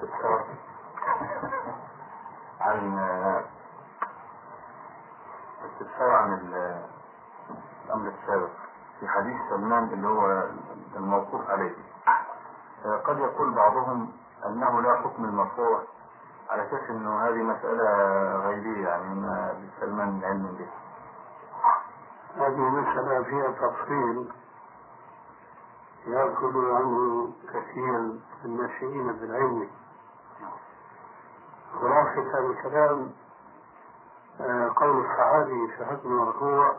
استفسار عن استفسار عن الأمر السابق في حديث سلمان اللي هو الموقوف عليه. قد يقول بعضهم أنه لا حكم المرفوع على أساس أنه هذه مسألة غيبية يعني ما لسلمان علم بها. هذه مسألة فيها تفصيل يأخذ عنه كثير من الناشئين بالعلم. خلاصة الكلام آه، قول الصحابي في حكم المرفوع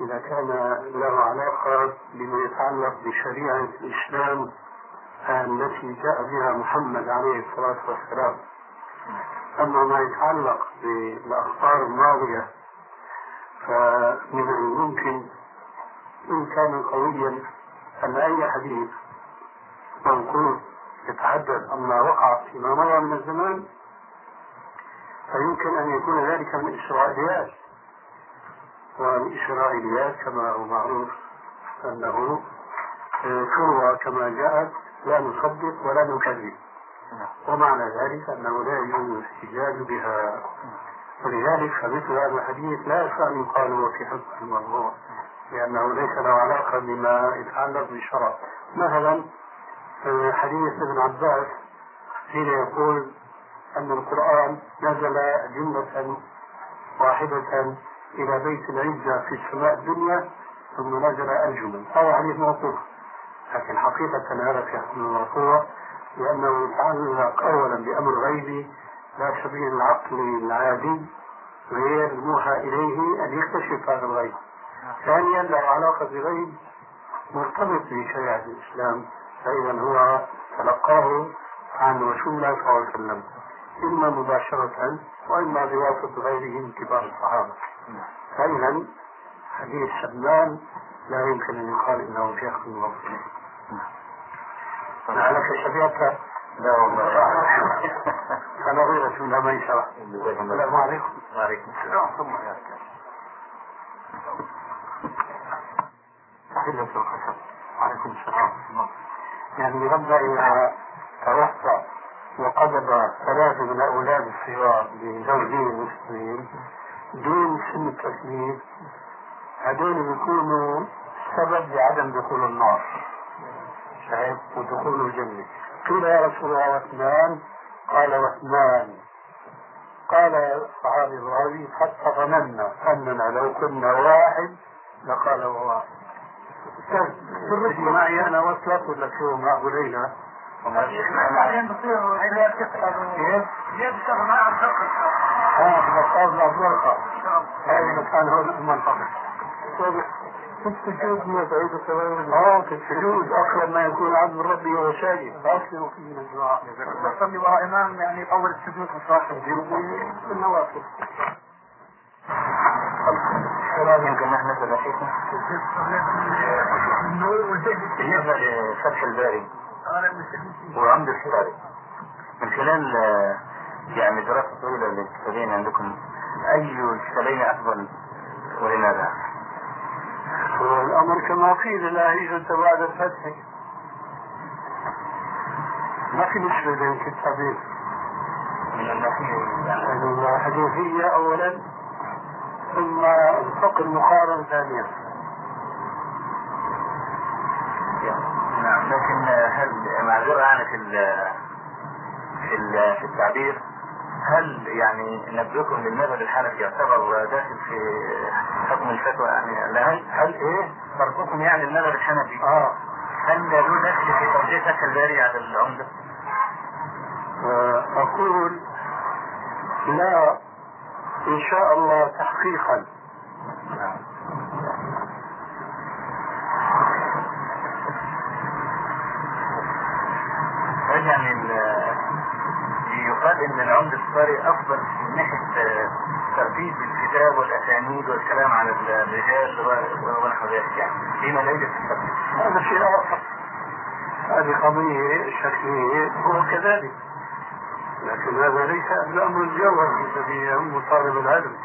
إذا كان له علاقة بما يتعلق بشريعة الإسلام التي جاء بها محمد عليه الصلاة والسلام. أما ما يتعلق بالأخبار الماضية فمن الممكن إن كان قويا أن أي حديث منقول يتحدث عما وقع فيما مضى من الزمان فيمكن أن يكون ذلك من الإسرائيليات والإسرائيليات كما هو معروف أنه تروى كما جاءت لا نصدق ولا نكذب. ومعنى ذلك أنه لا يجوز الاحتجاج بها. ولذلك فمثل هذا الحديث لا يصح أن يقال هو في حكم الموضوع لأنه ليس له علاقة بما يتعلق بالشرع مثلا حديث ابن عباس حين يقول أن القرآن نزل جملة واحدة إلى بيت العزة في السماء الدنيا ثم نزل أنجما هذا حديث موقوف لكن حقيقة هذا في حكم المرفوع لأنه يتعلق أولا بأمر غيبي لا سبيل العقل العادي غير الموحى إليه أن يكتشف هذا الغيب. ثانيا له علاقة بغيب مرتبط بشريعة الإسلام فإذا هو تلقاه عن رسول الله صلى الله عليه وسلم. إما مباشرة وإما بواسطة غيره من كبار الصحابة. فإذا حديث سلمان لا يمكن أن يقال إنه شيخ من المغفرين لعلك شبيهة لا والله. الله. ما يشرح السلام عليكم. وعليكم السلام. ثم تحية الخشب وعليكم السلام. يعني ربنا إذا توفى وقبض ثلاثة من أولاد الصغار لزوجين المسلمين دون سن التكليف هذول بيكونوا سبب لعدم دخول النار. شايف ودخول الجنة. قيل يا رسول الله واثنان قال واثنان قال الصحابي الراوي حتى ظننا أننا لو كنا واحد لقال واحد بالرسم معي أنا وصلت ولا شو؟ مع أبو ليلى بعدين بصير عيادات كيف؟ زيادة الشغل ما عم تفكر آه بطال الأبرقة هذا مكان هون المنطقة في السجود ما تعيد السلام آه في السجود اقرب ما يكون عبد ربي وهو ساجد أكثر فيه من الدعاء بصلي وراء امام يعني يطول السجود وصاحب في النوافل السلام نحن نسأل شيخنا بالنسبة لفتح الباري وعمد الشارع من خلال آه، يعني دراسة طويلة للكتابين عندكم أي الكتابين أفضل ولماذا؟ والامر كما قيل لا هجرة بعد الفتح. ما في مشكلة بين الكتابين من الناحية الحديثية أولا ثم الفقه المقارن ثانيا. نعم لكن هل معذرة يعني في في في التعبير هل يعني نبذكم للمذهب الحنفي يعتبر داخل في حكم الفتوى يعني هل هل إيه؟ فرقكم يعني المذهب الحنفي آه. هل له دخل في توجيه فتح الباري على العمدة؟ أقول لا إن شاء الله تحقيقا. يقال إن العمدة الصاري أفضل من ناحية آه، ترتيب الكتاب والأسانيد والكلام عن الرجال ونحو ذلك يعني. فيما لا في. هذا شيء آخر هذه قضية شكلية هو كذلك لكن هذا ليس الأمر الجوهري الذي يهم طالب العلم.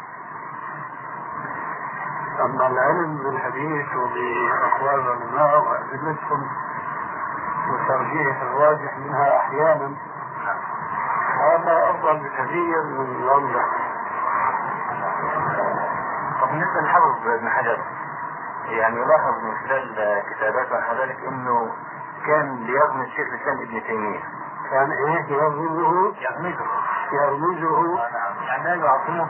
أما العلم بالحديث وبأقوال العلماء وأدلتهم وترجيح الراجح منها أحيانا هذا أفضل بكثير من لندن طب بالنسبة لحافظ ابن حجر يعني يلاحظ من خلال كتاباته عن ذلك إنه كان بيظن الشيخ الإسلام ابن تيمية. كان إيه؟ يغمزه يغمزه يغمزه نعم. يعني لا يعظمه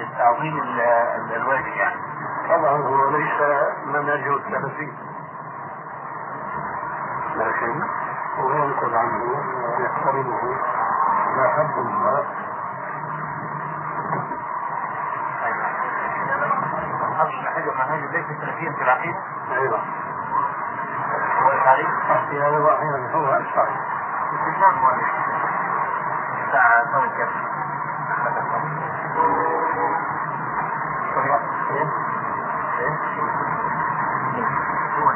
التعظيم ال- ال- الواجب يعني. طبعا هو ليس منهجه السلفي. لكن هو ينقل عنه ويحترمه. لا حد الله حافظ ابن حجر منهج ليس سلفيا في العقيدة أيوه هو التعريف في هذا هو الشرع استثناء مؤلف بتاع صوم الكافر إيه؟ إيه؟ هو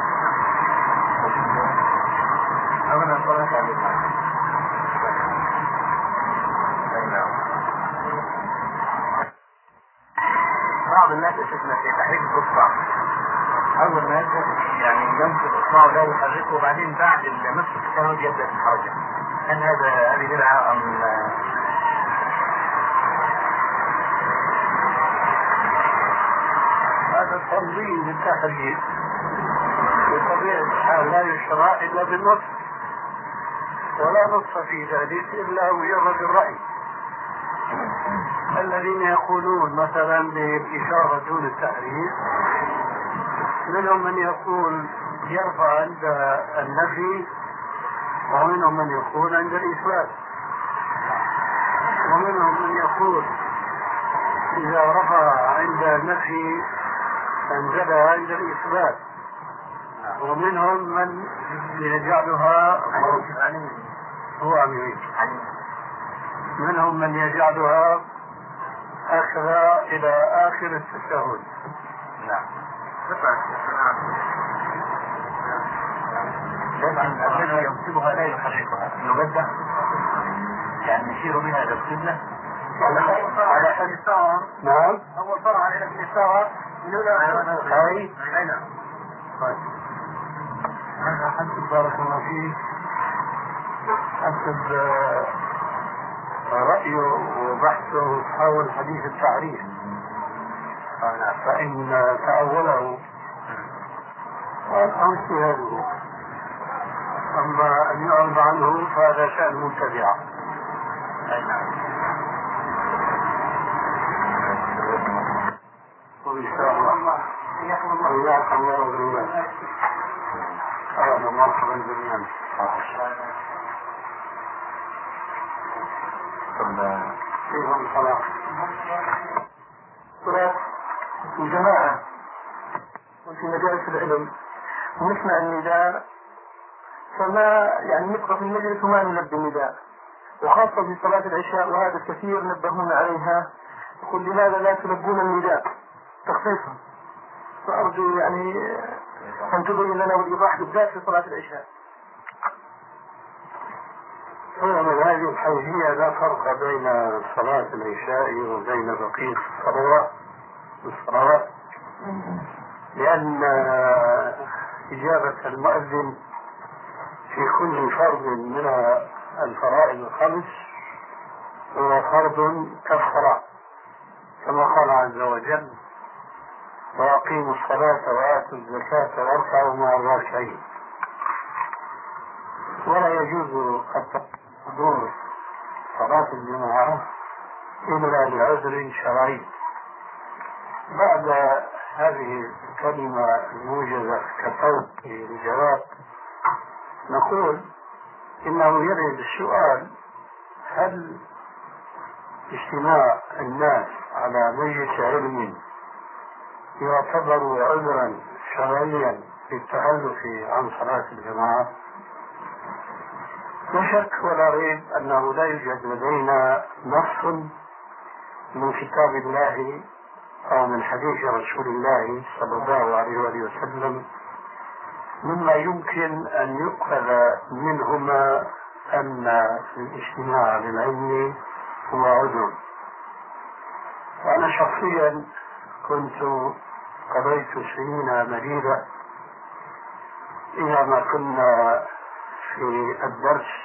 أولا صلاة عليه أي نعم بعض الناس شفنا في تحريك الإصبع أول ما يبدأ يعني يمسك إصبعه ده ويحركه وبعدين بعد نصف التشهد يبدأ يتحرك. هل هذا هذه بدعة أم هذا تنظيم للتحرير بطبيعة الحال لا يشرع إلا بالنص ولا نص في ذلك إلا مجرد الرأي الذين يقولون مثلا بالإشارة دون التحرير منهم من يقول يرفع عند النفي ومنهم من يقول عند الإثبات ومنهم من يقول إذا رفع عند النفي أنزلها عند الإثبات ومنهم من يجعلها هو منهم من يجعلها أخذ إلى آخر التشهد نعم. لكن الذي ينصبها لا يحركها. يعني نشير بها إلى القبلة على حد نعم. اول فرع إلى ابن ساوى هاي أي؟ نعم طيب. هذا حسب بارك الله فيك. حسب رأيه وبحثه حول حديث التعريف. فإن تأوله. أو اجتهاده أما أن يعرض عنه فهذا شأن مبتدع. أي نعم وإن شاء الله. وإياكم يا رب العالمين جميعا. فيهم صلاة صلاة الجماعة وفي مجالس العلم. ونسمع النداء فما يعني نبقى في المجلس وما نلبي النداء وخاصة في صلاة العشاء وهذا كثير نبهونا عليها يقول لماذا لا تلبون النداء تخصيصا فأرجو يعني أن تبين لنا والإيضاح بالذات في صلاة العشاء هو الحيثية لا فرق بين صلاة العشاء وبين بقية الصلوات الصلوات لأن إجابة المؤذن في كل فرض من الفرائض الخمس هو فرض كالصلاة كما قال عز وجل وأقيموا الصلاة وآتوا الزكاة واركعوا مع الراكعين. ولا يجوز حضور صلاة الجماعة إلا لعذر شرعي. بعد هذه الكلمة الموجزة كصوت للجواب نقول إنه يرد السؤال هل اجتماع الناس على مجلس علم يعتبر عذرا شرعيا للتخلف عن صلاة الجماعة؟ لا شك ولا ريب أنه لا يوجد لدينا نص من كتاب الله أو من حديث رسول الله صلى الله عليه وآله وسلم مما يمكن أن يؤخذ منهما أن الاجتماع للعلم هو عذر. وأنا شخصيا كنت قضيت سنين مديدة إلى ما كنا في الدرس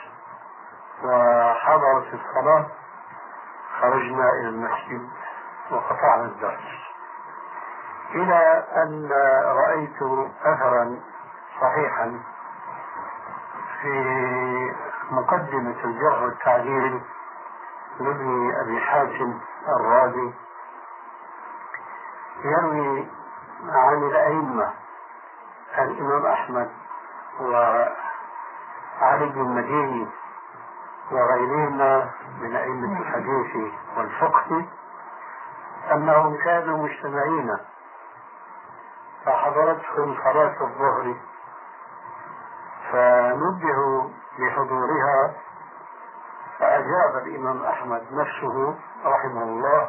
حضرت الصلاة خرجنا إلى المسجد وقطعنا الدرس إلى أن رأيت أثرا صحيحا في مقدمة الجرح والتعديل لابن أبي حاتم الرازي يروي عن الأئمة الإمام أحمد وعلي بن المديني. وغيرهما من أئمة الحديث والفقه أنهم كانوا مجتمعين. فحضرتهم صلاة الظهر فنبهوا بحضورها فأجاب الإمام أحمد نفسه رحمه الله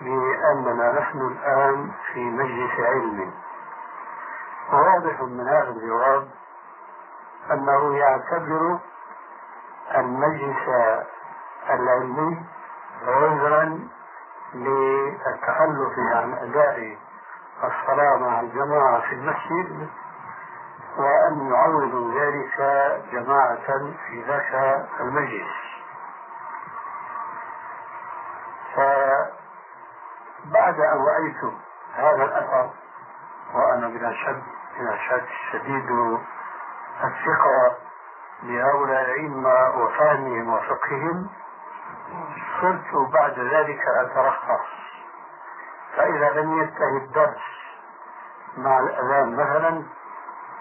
بأننا نحن الآن في مجلس علم. وواضح من هذا الجواب أنه يعتبر المجلس العلمي عذرا للتخلف عن أداء الصلاة مع الجماعة في المسجد وأن يعوضوا ذلك جماعة في ذاك المجلس. فبعد أن رأيت هذا الأثر وأنا بلا شك بلا شك شديد الثقة بهؤلاء الأئمة وفهمهم وفقههم صرت بعد ذلك أترخص فإذا لم ينتهي الدرس مع الأذان مثلا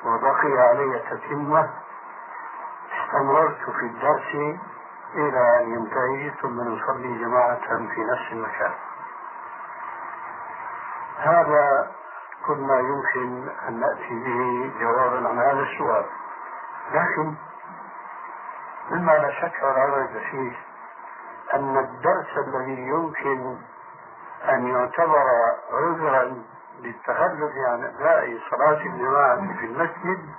وبقي علي تتمة استمررت في الدرس إلى أن ينتهي. ثم نصلي جماعة في نفس المكان. هذا كل ما يمكن أن نأتي به جوابا عن هذا السؤال. لكن مما لا شك ولا فيه أن الدرس الذي يمكن أن يعتبر عذرا للتخلف عن أداء صلاة الجماعة في المسجد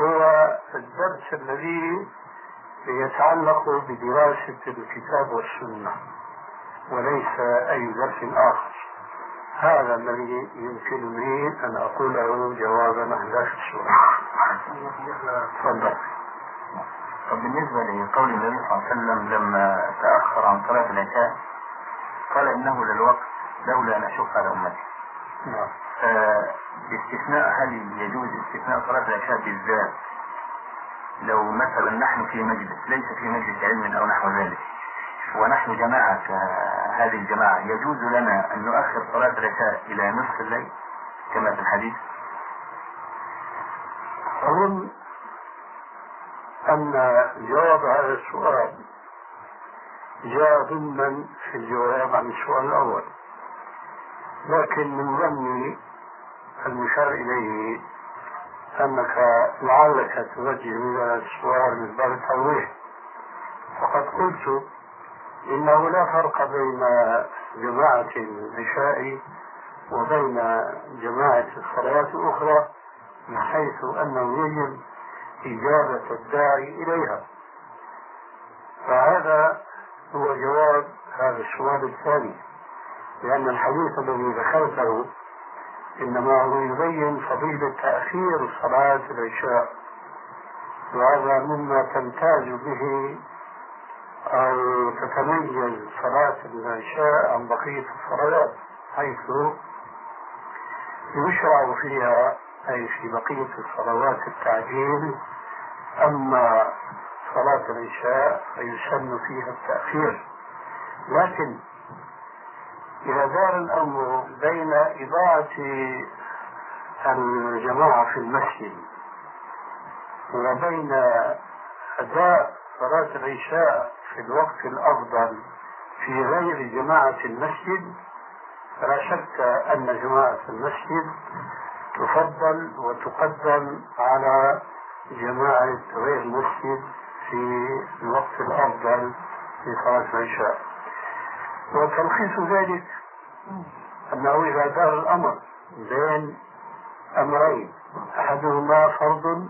هو الدرس الذي يتعلق بدراسة الكتاب والسنة وليس أي درس آخر. هذا الذي يمكنني أن أقوله جوابا عن ذاك السؤال. تفضل. طب بالنسبة لقول النبي صلى الله عليه وسلم لما تأخر عن صلاة العشاء قال إنه للوقت لولا أن أشق على أمتي. نعم. باستثناء هل يجوز استثناء صلاة العشاء بالذات؟ لو مثلا نحن في مجلس ليس في مجلس علم أو نحو ذلك ونحن جماعة كهذه الجماعة يجوز لنا أن نؤخر صلاة العشاء إلى نصف الليل كما في الحديث؟ أظن أن جواب هذا السؤال جاء ضمن في الجواب عن السؤال الأول. لكن من ظني المشار إليه أنك لعلك توجه هذا السؤال من باب التوضيح فقد قلت إنه لا فرق بين جماعة العشاء وبين جماعة الصلوات الأخرى من حيث أنه يجب إجابة الداعي إليها. فهذا هو جواب هذا السؤال الثاني. لأن الحديث الذي ذكرته إنما هو يبين فضيلة تأخير صلاة العشاء. وهذا مما تمتاز به أو تتميز صلاة العشاء عن بقية الصلوات حيث يشرع فيها أي في بقية الصلوات التعجيل أما صلاة العشاء فيسن فيها التأخير. لكن إذا دار الأمر بين إضاعة الجماعة في المسجد وبين أداء صلاة العشاء في الوقت الأفضل في غير جماعة المسجد فلا شك أن جماعة المسجد تفضل وتقدم على جماعة غير المسجد في الوقت الأفضل في صلاة العشاء. وتلخيص ذلك أنه إذا دار الأمر بين أمرين أحدهما فرض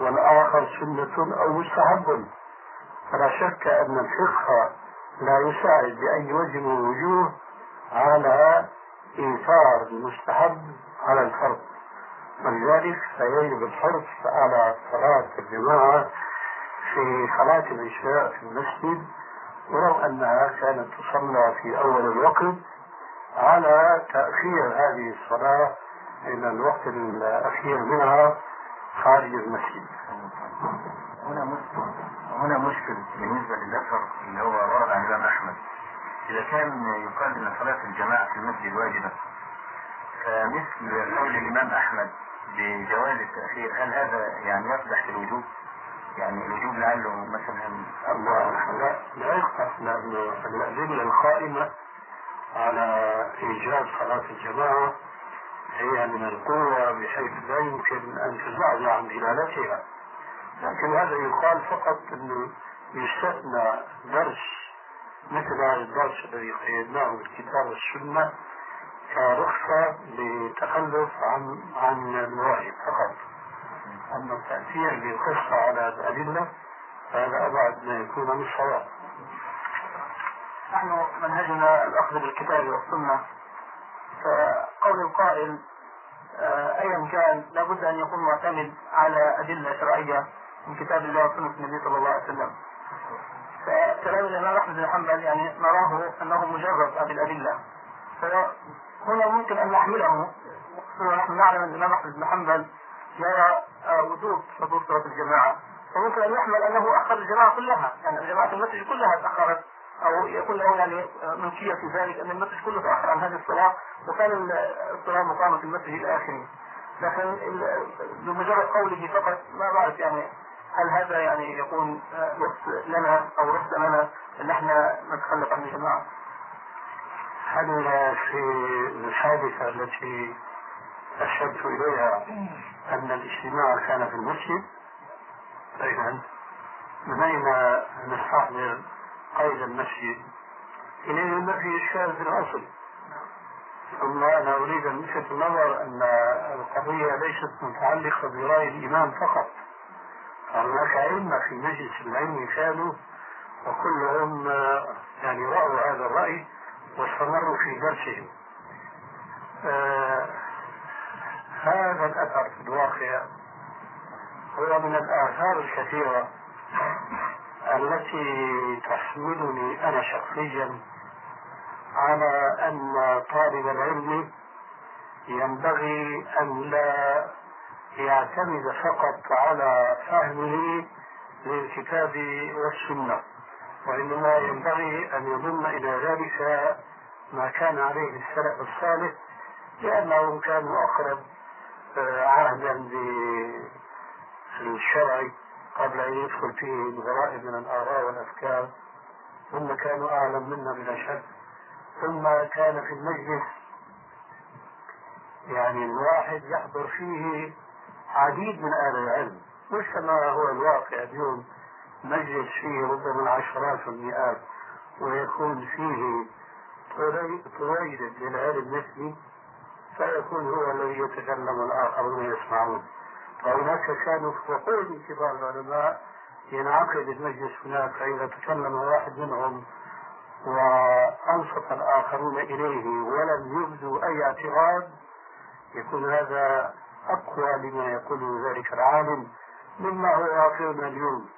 والآخر سنة أو مستحب. فلا شك أن الفقه لا يساعد بأي وجه من الوجوه على إيثار المستحب على الفرض ولذلك فيجب الحرص على صلاة الجماعة في لصلاة العشاء في المسجد ولو أنها كانت تصلى في أول الوقت على تأخير هذه الصلاة إلى الوقت الأخير منها خارج المسجد. هنا مشكلة هنا مشكلة بالنسبة للأثر اللي هو ورد عن الإمام أحمد إذا كان يقال أن صلاة الجماعة في المسجد واجبة فمثل قول الإمام أحمد بجواز التأخير هل هذا يعني يصلح للوجوب؟ يعني الوجوب لعله مثلا الله لا لا يصلح لأن الأدلة القائمة على إيجاب صلاة الجماعة هي من القوة بحيث لا يمكن أن تزعزع عن دلالتها لكن هذا يقال فقط أنه يستثنى درس مثل هذا الدرس الذي قيدناه بالكتاب والسنة كرخصة لتخلف عن عن المواهب فقط. أما التأثير بالقصة على الأدلة فهذا أبعد ما يكون من الصواب. نحن منهجنا الأخذ بالكتاب والسنة. فقول القائل آه، أيا كان لابد أن يكون معتمد على أدلة شرعية من كتاب الله وسنة النبي صلى الله عليه وسلم. فكلام الإمام أحمد بن حنبل يعني نراه أنه مجرد هذه الأدلة فهنا ممكن أن نحمله. ونحن نعلم أن الإمام أحمد بن حنبل يرى وجوب حضور صلاة الجماعة. فممكن أن يحمل أنه أخر الجماعة كلها. يعني الجماعة المسجد كلها تأخرت. أو يكون له يعني ملكية في ذلك أن المسجد كله تأخر عن هذه الصلاة وكان الصلاة مقامة في المسجد الآخري لكن بمجرد قوله فقط ما بعرف يعني هل هذا يعني يكون لنا أو رخص لنا أن إحنا نتخلف عن الجماعة؟ هل في الحادثة التي أشرت إليها أن الاجتماع كان في المسجد. إذا من أين نستحضر قيد المسجد. إليه ما في إشكال في الأصل ثم أنا أريد أن ألفت النظر أن القضية ليست متعلقة برأي الإمام فقط. هناك أئمة في مجلس العلم كانوا وكلهم يعني رأوا هذا الرأي. واستمروا في درسهم آه هذا الأثر في الواقع هو من الآثار الكثيرة التي تحملني أنا شخصيا على أن طالب العلم ينبغي أن لا يعتمد فقط على فهمه للكتاب والسنة. وإنما ينبغي أن يضم إلى ذلك ما كان عليه السلف الصالح لأنهم كانوا أقرب آه، عهدا بالشرع قبل أن يدخل فيه الغرائب من الآراء والأفكار. ثم كانوا أعلم منا بلا شك. ثم كان في المجلس يعني الواحد يحضر فيه عديد من أهل العلم مش كما هو الواقع اليوم. مجلس فيه ربما العشرات والمئات ويكون فيه طويل للعلم مثلي فيكون هو الذي يتكلم والآخرون يسمعون وهناك كانوا وقود من كبار العلماء ينعقد المجلس هناك فإذا تكلم واحد منهم وأنصت الآخرون إليه ولم يبدوا أي اعتراض يكون هذا أقوى لما يقوله ذلك العالم مما هو واقعنا اليوم.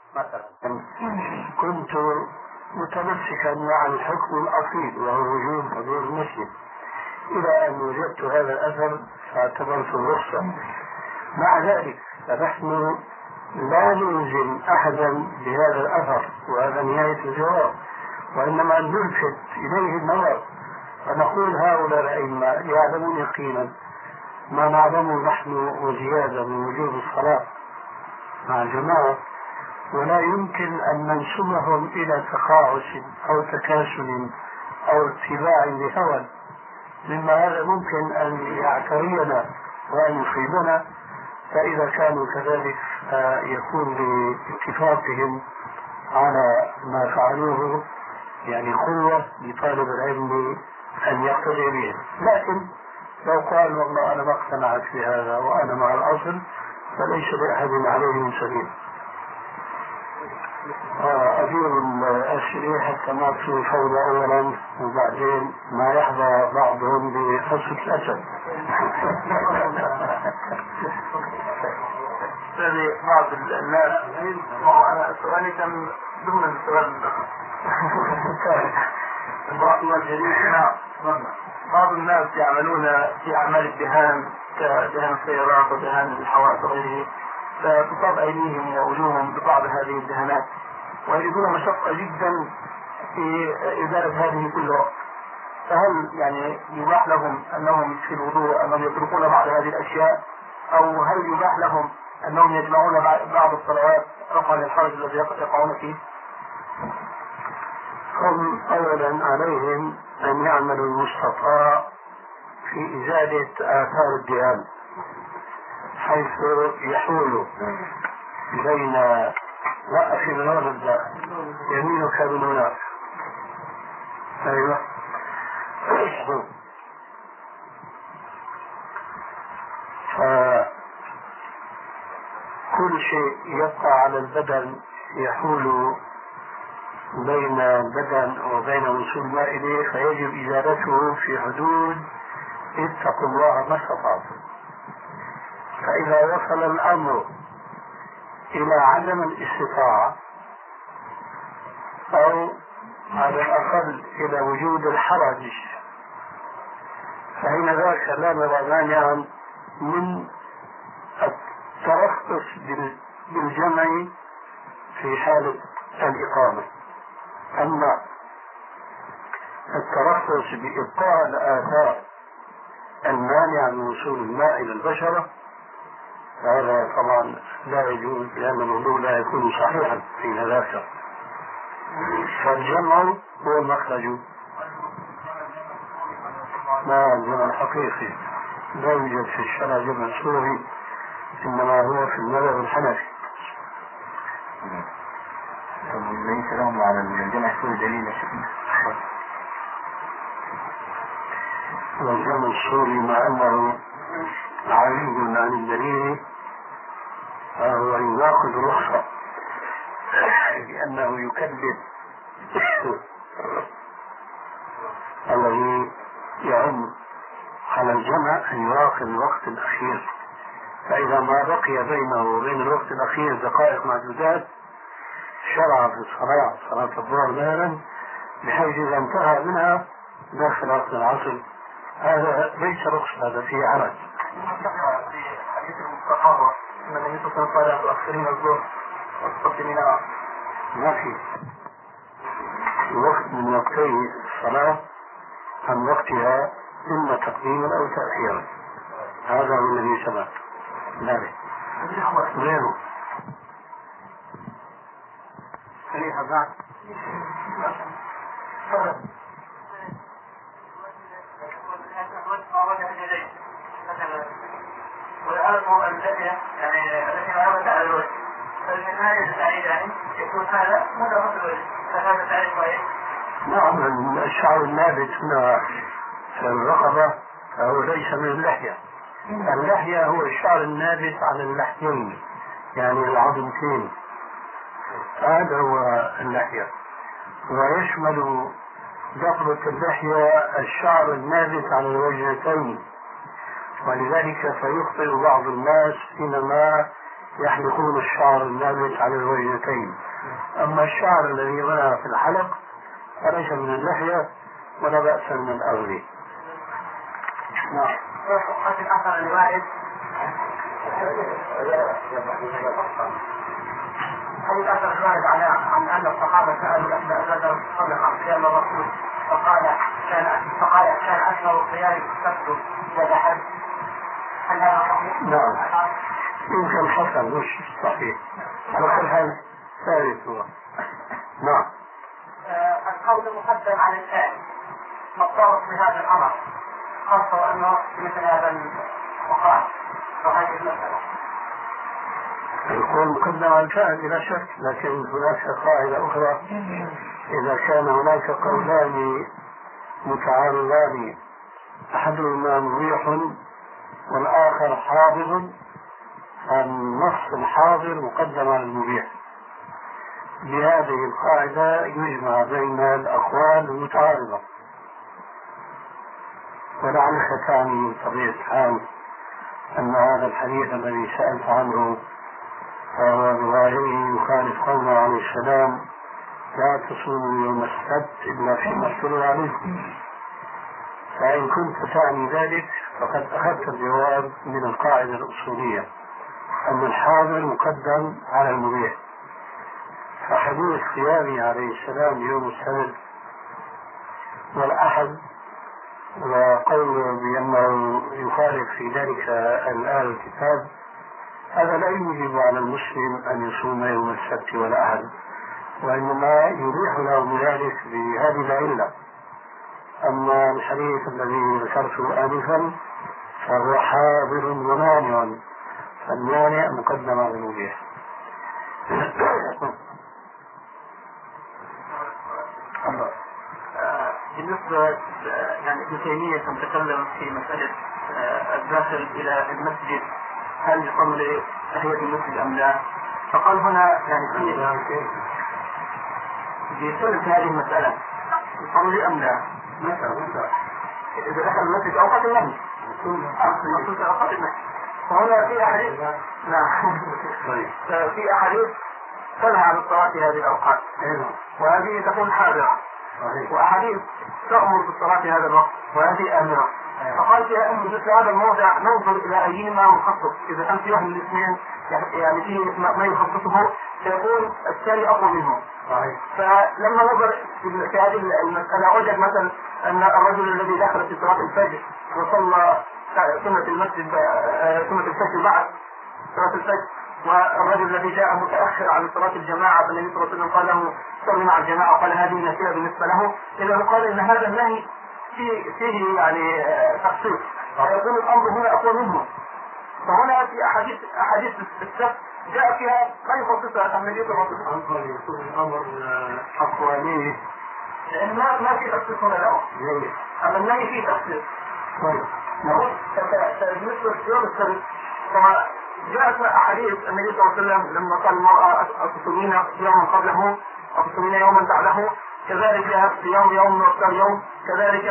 كنت متمسكا مع الحكم الأصيل وهو وجود حضور المسجد. إلى أن وجدت هذا الأثر فاعتبرته رخصة مع ذلك فنحن لا نلزم أحدا بهذا الأثر وهذا نهاية الجواب. وإنما نلفت إليه النظر فنقول هؤلاء الأئمة يعلمون يقينا ما نعلمه نحن وزيادة من وجوب الصلاة. مع الجماعة ولا يمكن أن ننسبهم إلى تقاعس أو تكاسل أو اتباع لهوى. مما هذا ممكن أن يعترينا وأن يصيبنا فإذا كانوا كذلك يكون لاتفاقهم على ما فعلوه يعني قوة لطالب العلم أن يقتدي بهم لكن لو قال والله أنا ما اقتنعت بهذا وأنا مع الأصل فليس لأحد عليهم سبيل. أدير الأسئلة حتى ما تصير فوضى أولا وبعدين ما يحظى بعضهم بقصة الأسد. هذه بعض الناس سؤالي كان ضمن نعم بعض الناس يعملون في أعمال الدهان كدهان السيارات ودهان الحوائط وغيره. فتصاب أيديهم ووجوههم ببعض هذه الدهانات ويجدون مشقة جدا في إزالة هذه كل وقت. فهل يعني يباح لهم أنهم في الوضوء أنهم يتركون بعض هذه الأشياء؟ أو هل يباح لهم أنهم يجمعون بعض الصلوات رفعا للحرج الذي يقعون فيه؟ هم أولا عليهم أن يعملوا المستطاع في إزالة آثار الدهان. حيث يحول بين وقف من هنا يمينك من هناك. أيوه. فكل شيء يبقى على البدن يحول بين البدن وبين وصول الماء إليه فيجب إزالته في حدود اتقوا الله ما استطعتم. فإذا وصل الأمر إلى عدم الاستطاعة أو على الأقل إلى وجود الحرج فإن ذاك لا نرى مانعا من الترخص بالجمع في حالة الإقامة. أما الترخص بإبقاء الآثار المانعة من وصول الماء إلى البشرة فهذا طبعا لا يجوز لأن الوضوء لا يكون صحيحا حين ذاك فالجمع هو المخرج. ما الجمع الحقيقي؟ لا يوجد في الشرع جمع سوري إنما هو في المذهب الحنفي. ليس لهم على الجمع السوري دليل يا شيخنا والجمع السوري مع أنه عزيز عن الدليل فهو يناقض الرخصة لأنه يكذب. الذي يعم على الجمع أن يراقب الوقت الأخير. فإذا ما بقي بينه وبين الوقت الأخير دقائق معدودات شرع في الصلاة صلاة الظهر مثلا بحيث إذا انتهى منها داخل وقت العصر. هذا ليس رخصة هذا فيه عرج. في حديث الصحابة أن النبي صلى الله عليه وسلم قال ما في وقت من وقتي الصلاة عن وقتها إما تقديما أو تأخيرا هذا هو الذي ثبت لا غيره خليها بعد والآن هو الذي يعني الذي نعود على الوجه. فالنهاية السعيد يعني يكون هذا مجرد الوجه فهذا تعريف كويس نعم الشعر النابت هنا في الرقبة فهو ليس من اللحية. اللحية هو الشعر النابت على اللحيين يعني العظمتين. هذا هو اللحية. ويشمل دقبة اللحية الشعر النابت على الوجهتين. ولذلك فيخطئ بعض الناس حينما يحلقون الشعر النابت على الوجهتين. أما الشعر الذي هنا في الحلق فليس من اللحية ولا بأس من الأغلي نعم. حديث أثر الوارد حديث أثر الوارد على أن الصحابة سألوا إحدى بدر صدق عن قيام الرسول فقال كان فقال كان أشهر القيام السبت والأحد هل هذا صحيح؟ نعم. يمكن حسن مش صحيح. على كل حال ثابت هو. نعم. القول مقدم على الفعل. مضطرب في هذا الأمر خاصة أنه مثل هذا المقام وهذه المسألة. القول مقدم على الفعل بلا شك لكن هناك قاعدة أخرى. إذا كان هناك قولان متعارضان أحدهما مبيح والآخر حاضر فالنص الحاضر مقدم على المبيح بهذه القاعدة يجمع بين الأقوال المتعارضة. ولعلك تعني بطبيعة الحال أن هذا الحديث الذي سألت عنه فهو بظاهره يخالف قوله عليه السلام لا تصوموا يوم السبت إلا فيما افترض عليكم فإن كنت تعني ذلك فقد أخذت الجواب من القاعدة الأصولية. أن الحاضر مقدم على المبيح فحديث قيامه عليه السلام يوم السبت والأحد وقوله بأنه يخالف في ذلك الآن الكتاب هذا لا يوجب على المسلم أن يصوم يوم السبت والأحد. وإنما يبيح له ذلك بهذه العلة. أما الحديث الذي ذكرته آنفا فهو حاضر ومانع فالمانع مقدم على المبيح بالنسبة يعني ابن تيمية تكلم في مسألة الداخل إلى المسجد هل يصلي تحية المسجد أم لا؟ فقال هنا يعني في في هذه المسألة. يصلي أم لا؟ متى؟ إذا دخل المسجد أوقات النهي. مقصود أوقات النهي. فهنا في أحاديث نعم. في أحاديث تنهى عن الصلاة في هذه الأوقات. وهذه تكون حاضرة. وأحاديث تأمر بالصلاة في هذا الوقت وهذه آمرة فقال فيها أن مثل هذا الموضع ننظر إلى أيهما مخصص إذا كان في واحد من الاثنين يعني فيه ما يخصصه سيكون الثاني أقوى منه. صحيح. فلما نظر في هذه المسألة وجد مثلا أن الرجل الذي دخل في صلاة الفجر وصلى سنة المسجد سنة الفجر بعد صلاة الفجر والرجل الذي جاء متأخر عن صلاة الجماعة فالنبي صلى الله عليه وسلم قال له صل مع الجماعة. قال هذه نافله بالنسبة له. إذا قال إن هذا النهي فيه فيه يعني تخصيص. فيكون الأمر هنا أقوى منه. فهنا في أحاديث أحاديث السبت جاء فيها ما يخصصها النبي صلى الله عليه وسلم. يكون الأمر ليه؟ لأن ما ما في تخصيص هنا له أما النهي فيه تخصيص. طيب. بالنسبة ليوم السبت جاءت احاديث النبي صلى الله عليه وسلم لما قال المرأة اتصومين يوما قبله اتصومين يوما بعده كذلك في يوم يوم واختار يوم كذلك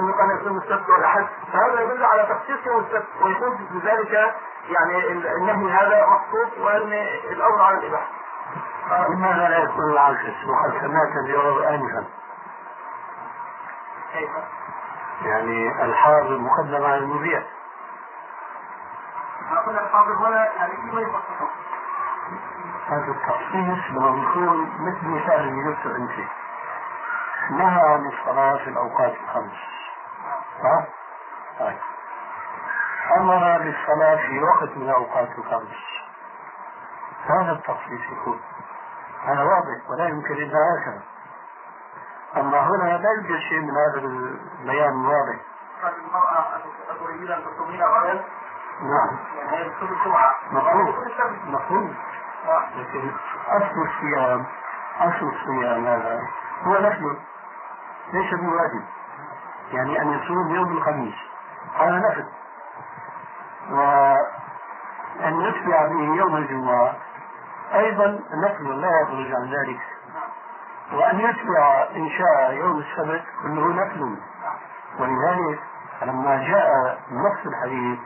انه كان يصوم السبت والأحد فهذا يدل على تخصيص يوم السبت ويكون بذلك يعني النهي هذا مخصوص وأن الأمر على الإباحة. لماذا لا يكون العكس سمعت الجواب آنفا؟ يعني الحاضر مقدم على المبيع هنا الحاضر هنا يعني ما يخصصه هذا التخصيص لما بيكون مثل مثال اللي قلته انت نهى عن الصلاة في الأوقات الخمس. صح؟ طيب. أمر بالصلاة في وقت من الأوقات الخمس. هذا التخصيص يكون. هذا واضح ولا يمكن إلا هكذا. أما هنا لا يوجد شيء من هذا البيان الواضح قال المرأة أن تصومين نعم. مفهوم. مفهوم. لكن أصل الصيام أصل الصيام هذا هو نفل ليس بواجب يعني أن يصوم يوم الخميس. هذا نفل وأن يتبع به يوم الجمعة أيضا نفل لا يخرج عن ذلك. وأن يتبع إن شاء يوم السبت كله نفل ولذلك لما جاء نص الحديث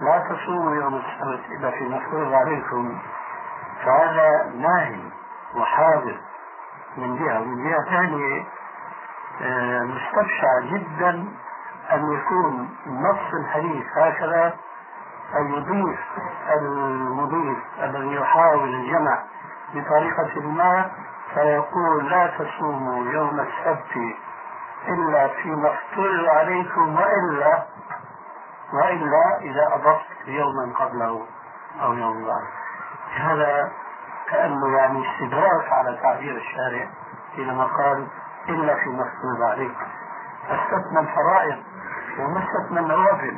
لا تصوموا يوم السبت إلا في مفروض عليكم. فهذا ناهي وحاضر من جهة ومن جهة ثانية آه، مستبشع جدا أن يكون نص الحديث هكذا أن يضيف المضيف الذي يحاول الجمع بطريقة ما فيقول لا تصوموا يوم السبت إلا فيما افترض عليكم وإلا وإلا إذا أضفت يوما قبله أو يوم بعد هذا كأنه يعني استدراك على تعبير الشارع حينما قال إلا في مفروض عليك أستثنى الفرائض وما استثنى النوافل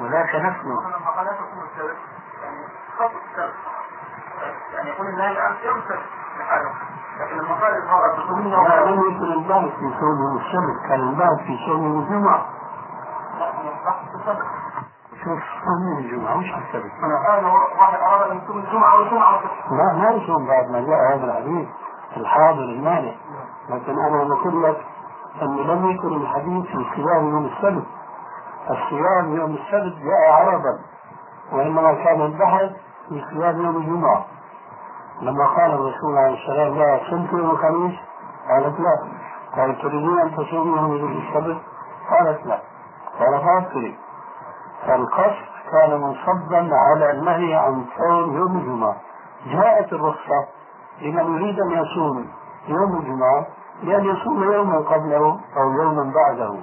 وذاك السبت يعني السبت يعني يقول النهي الآن السبت لكن لما قال لم يكن الباب في صوم السبت كان الباب في من السبت شوف الجمعة مش السبت أنا قال واحد أراد أن يصوم الجمعة أو الجمعة لا. ما يصوم بعد ما جاء هذا الحديث الحاضر المانع لكن أنا بقول لك انه لم يكن الحديث في صيام يوم السبت الصيام يوم السبت جاء عرضا وانما كان البحث في صيام يوم الجمعة لما قال الرسول عليه السلام لا صمت يوم الخميس قالت لا قال تريدون أن تصوموا يوم السبت قالت لا قال فأفطري فالقصد كان منصبا على النهي عن صوم يوم الجمعة. جاءت الرخصة لمن يريد أن يصوم يوم الجمعة بأن يصوم يوما قبله أو يوما بعده.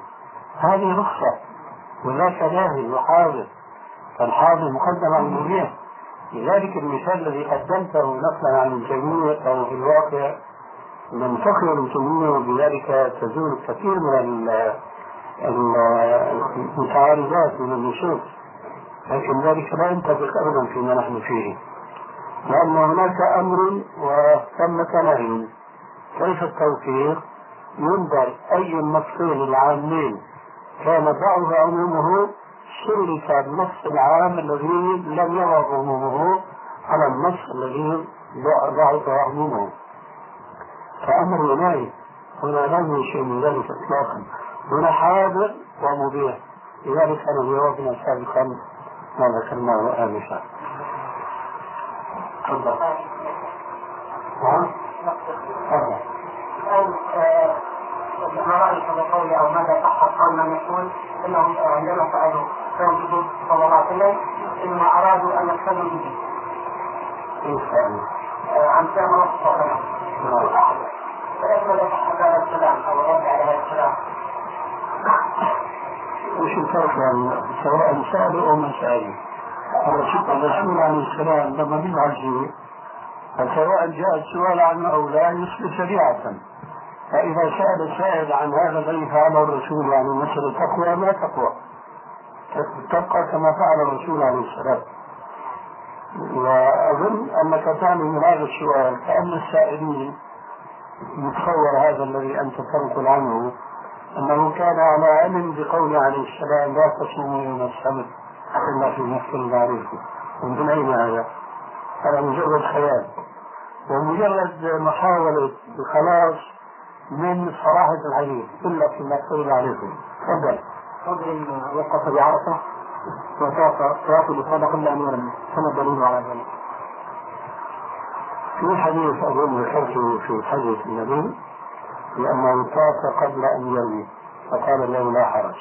هذه رخصة وذاك ناهي وحاضر. فالحاضر مقدم على المبيح لذلك المثال الذي قدمته نقلا عن الجميع أو في الواقع من فخر الجميع وبذلك تزول كثير من المتعارضات من النصوص لكن ذلك لا ينطبق ابدا فيما نحن فيه. لأن هناك أمر وثمة نهي كيف التوفيق؟ ينظر أي النصين العامين كان بعض عمومه شرك النص العام الذي لم يضع عمومه على النص الذي ضعف عمومه. فأمر نهي هنا لا شيء من ذلك اطلاقا. هنا حاضر ومبيح لذلك كان جوابنا سابقا ما ذكرناه آنفا تفضل نعم ما رأيك بقول أو ماذا صح من يقول أنهم عندما سألوا زوجه صلى الله عليه وسلم إنما أرادوا أن يقتدوا به. عن كلام الرسول صلى الله عليه وسلم. ماذا صح هذا الكلام أو الرد على هذا؟ وش الفرق يعني؟ سواء سألوا أو ما سألوا الرسول عليه السلام لما شيء فسواء جاء السؤال عنه أو لا يصبح شريعة. فإذا سأل السائل عن هذا الذي فعله الرسول يعني مسألة تقوى ما تقوى. تبقى كما فعل الرسول عليه السلام. وأظن أنك تعني من هذا السؤال كأن السائلين يتصور هذا الذي أنت تنقل عنه أنه كان على علم بقول عليه السلام لا تصوموا يوم السبت إلا في مثل عليكم ومن أين هذا؟ هذا مجرد خيال. ومجرد محاولة الخلاص من صراحة الحديث إلا فيما افترض عليكم تفضل. رجل وقف بعرفة. وطاف الإفاضة قبل أن يرمي كما الدليل على ذلك؟ في حديث أظن ذكرته في حديث النبي لأنه طاف قبل أن يرمي فقال له لا حرج.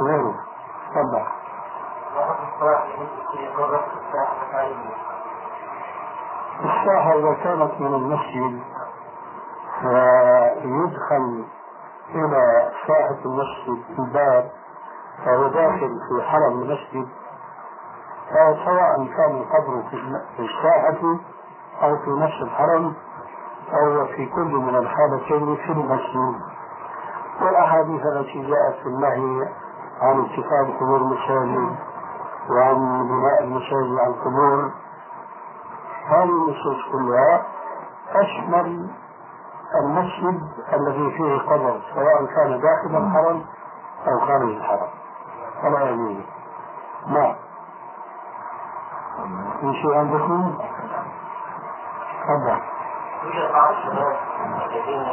غيره تفضل. الساحة إذا كانت من المسجد فيدخل إلى ساحة المسجد الباب فهو داخل في حرم المسجد فسواء كان القبر في الساحة أو في نفس الحرم أو في كل من الحالتين في المسجد والأحاديث التي جاءت في النهي عن اتخاذ قبور المساجد وعن بناء المساجد على القبور هذه النصوص كلها تشمل المسجد الذي فيه قبر سواء كان داخل الحرم أو خارج الحرم. فلا يجوز. نعم. في شيء عندكم؟ تفضل. يوجد بعض الشباب الذين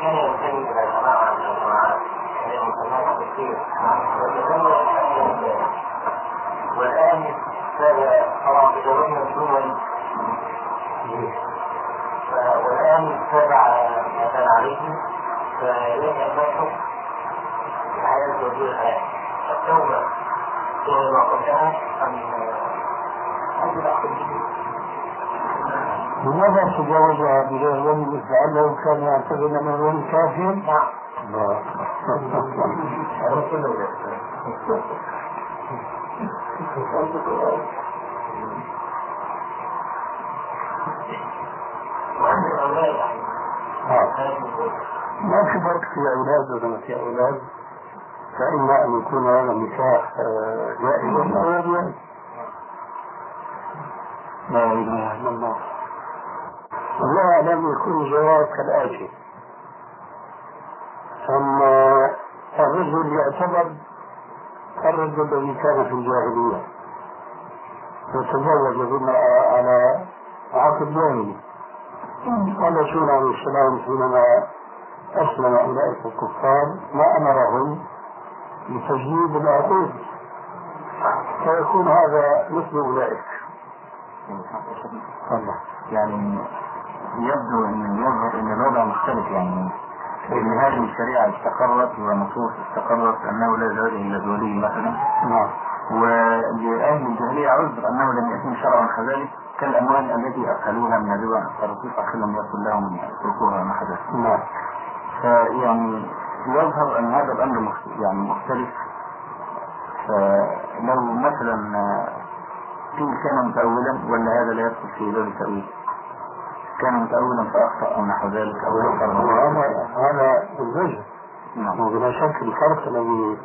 كان ينتمي إلى جماعة من الجماعات المسمات كثير والان هذا طبعا بدورنا الدول والان تابع ما كان عليه فيجب الحكم الحياة الزوجيه الحياة التوبه فيما قبلها ام ام الاخذ لماذا تجاوزها بغير ولي لعله كان يعتقد الولي كافر؟ لا. ما في فرق في أولاد ولا ما في أولاد؟ فإما أن يكون هذا النكاح جائزا أو لا لا إله إلا الله أعلم يكون الجواب كالآتي أن الرجل يعتبر الرجل الذي كان في الجاهلية. وتزوج بامرأة على عقد جاهلي والرسول عليه السلام حينما أسلم أولئك الكفار ما أمرهم بتجديد العقود. فيكون هذا مثل أولئك. الله يعني يبدو أن يظهر أن الوضع مختلف يعني. ان هذه الشريعة استقرت ونصوص استقرت أنه لا زواج إلا بولي مثلا. نعم. ولأهل الجاهلية عذر أنه لم يكن شرعا كذلك كالأموال التي أدخلوها من الربا الرسول صلى الله عليه وسلم يقول لهم اتركوها ما حدث. نعم. فيعني يظهر أن هذا الأمر مخت- يعني مختلف. فلو مثلا قيل كان متأولا ولا هذا لا يدخل في باب التأويل. كان متأولا فأخطأ أو نحو ذلك أو يخطر وهذا هذا الوجه نعم. وبلا شك الفرق الذي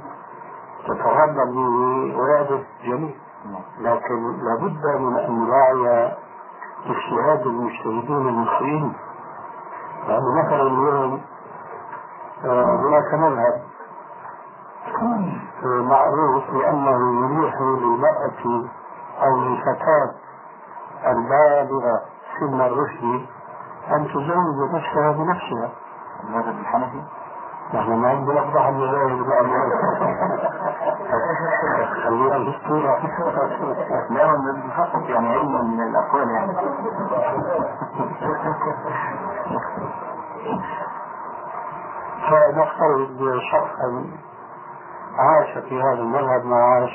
تتردد به ويحدث جميع. نعم. لكن لابد من أن نراعي اجتهاد المجتهدين المصريين. لأنه مثلا اليوم آه، هناك مذهب آه، معروف بأنه يبيح للمرأة أو للفتاة البالغة سن الرشد أن تزوج نفسها بنفسها. المذهب الحنفي؟ نحن ما عندنا أفضح المذاهب الأمر خلينا لا هو بيحقق يعني علم من الأقوال يعني. فنفترض شخصا عاش في هذا المذهب ما عاش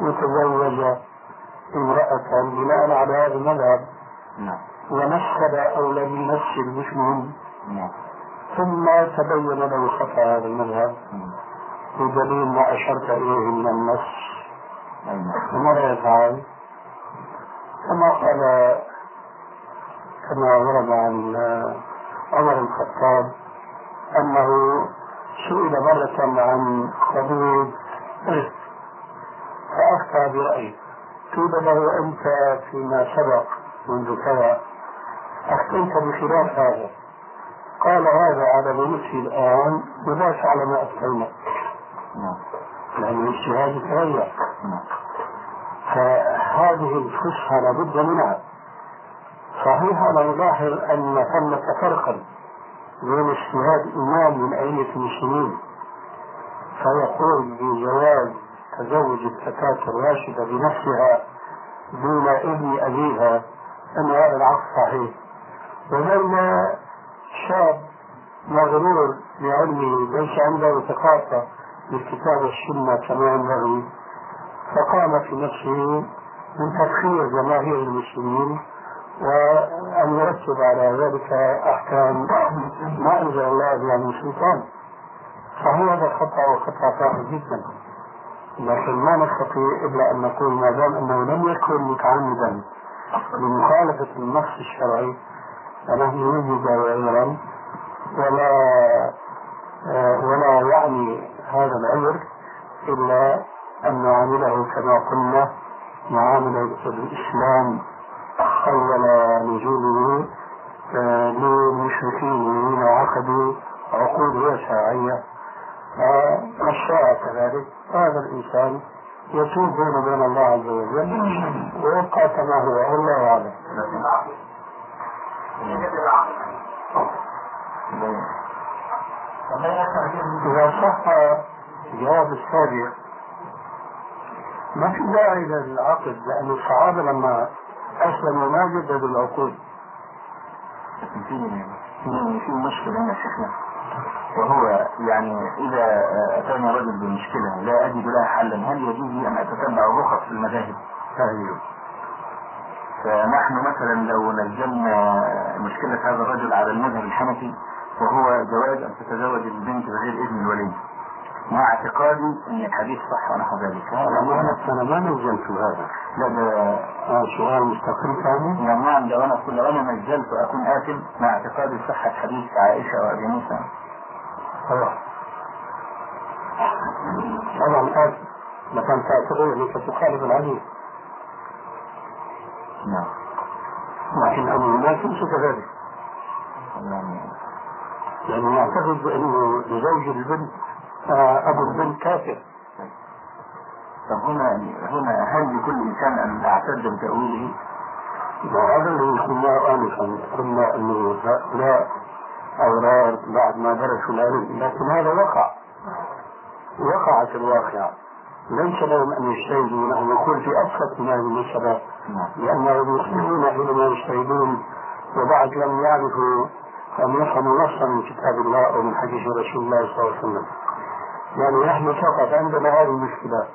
وتزوج امرأة بناء على هذا المذهب. نعم. ومثل أو لم يمثل مش مهم نعم. ثم تبين له خطأ هذا المذهب. بدليل ما أشرت إليه من النص. أيوة فماذا يفعل؟ كما قال كما ورد عن عمر الخطاب أنه سئل مرة عن حدود إرث فأفتى برأيه. قيل له أنت فيما سبق. منذ كذا أفتيت بخلاف هذا. قال هذا على بنفسي الآن ولا على ما أفتينا نعم. لأن الاجتهاد يتغير نعم. فهذه الفسحة لابد منها. صحيح أنا ألاحظ أن ثمة فرقا بين اجتهاد إمام من أئمة المسلمين. فيقول بجواز تزوج الفتاة الراشدة بنفسها دون إذن أبيها. أن هذا العقد صحيح. وبين شاب مغرور بعلمه ليس عنده ثقافة بالكتاب والسنة كما ينبغي فقام في نفسه من تدخير جماهير المسلمين وأن يرتب على ذلك أحكام ما أنزل الله بها من سلطان. فهو هذا خطأ وخطأ فاحش جدا. لكن ما نستطيع إلا أن نقول ما دام أنه لم يكن متعمدا. لمخالفة النص الشرعي فنحن نجد عذرا ولا آه، ولا يعني هذا العذر إلا أن نعامله كما قلنا معاملة الإسلام أول نزوله آه، للمشركين الذين عقدوا عقود غير شرعية فالشاء كذلك هذا الإنسان يتوب بينه وبين الله عز وجل ويبقى كما هو والله أعلم. إذا صح جواب السابق ما في داعي للعقد لأن الصحابة لما أسلموا ما جددوا العقود. في مشكلة هنا شيخنا. وهو يعني إذا أتاني رجل بمشكلة لا أجد لها حلا هل يجوز أن أتتبع الرخص في المذاهب؟ أيوه فنحن مثلا لو نزلنا مشكلة هذا الرجل على المذهب الحنفي وهو جواز أن تتزوج البنت بغير إذن الولي مع اعتقادي أن الحديث صح ونحو ذلك. هذا أنا ما نزلت هذا. لا ده آه، سؤال مستقل ثاني. نعم لو أنا كل أنا نزلت أكون آثم مع اعتقادي صحة حديث عائشة وأبي موسى. خلاص طبعا الآن مثلا تعتبر أنك تخالف الحديث نعم. لكن أمر الناس ليس كذلك. يعني يعني يعتقد بأنه زوج البنت آه، أبو البنت كافر. طب هنا هنا هل لكل إنسان أن أعتد بتأويله؟ وهذا اللي قلناه آنفا قلنا أنه هؤلاء أوراد بعد ما درسوا العلم. لكن هذا وقع. وقع في الواقع. ليس لهم أن يجتهدوا. نحن نقول في أبسط من هذه المسألة لأنهم يخلون حينما يجتهدون. وبعد لم يعرفوا. أن يفهموا نصا من كتاب الله أو من حديث رسول الله صلى الله عليه وسلم. يعني نحن فقط عندنا هذه المشكلة.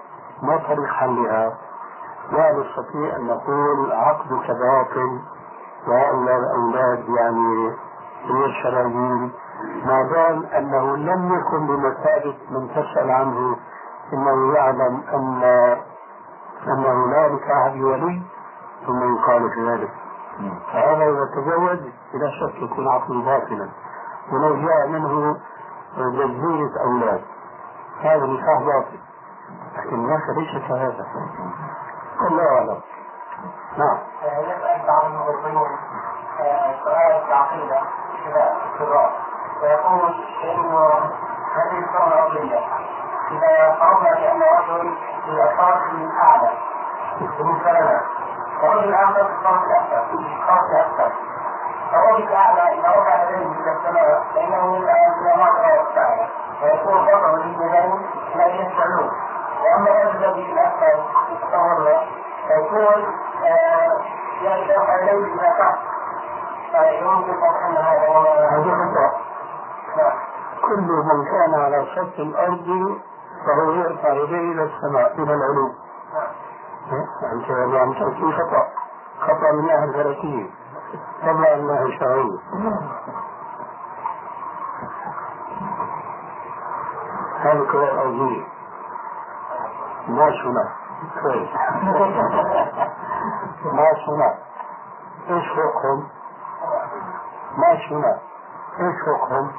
ما طريق حلها لا نستطيع أن نقول عقدك باطل. وهؤلاء الأولاد يعني غير شرعيين ما دام أنه لم يكن بمثابة من تسأل عنه إنه يعلم أن أنه لا نكاح بولي ثم يقال في ذلك. فهذا إذا تزوج بلا شك يكون عقله باطلا. ولو جاء منه جزيرة أولاد. هذا نكاح باطل. لكن الناس ليس كهذا. الله أعلم. نعم. سؤال العقيدة في الرأس ويقول إنه هذه الكرة الأرضية إذا فرضنا بأن رجل في الطرف الأعلى بالنسبة لنا ورجل آخر في الطرف الأسفل الطرف الأسفل فالرجل الأعلى إذا رفع يديه إلى السماء فإنه إلى ما والساعة ويكون بطل لليدين لا يسمعون وأما الرجل الذي الأسفل تتورط فيكون يرفع يديه إلى تحت كل من كان على سطح الأرض فهو يرفع يديه إلى السماء إلى العلو. أنت يعني تأتي خطأ. خطأ من أهل الفلكية طبعا أنها شرعية هذه كرة أرضية ما هنا كويس. ما هنا إيش فوقهم؟ ما هنا إيش فوقهم؟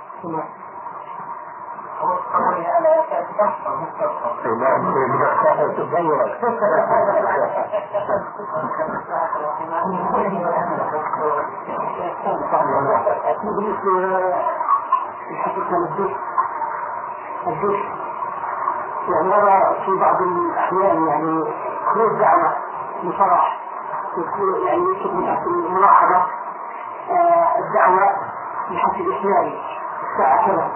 الجيش يعني أرى في بعض الأحيان يعني خروج دعوة لفرح يعني يكتب تحت الملاحظة الدعوة لحفل الإسلامي. الساعة كذا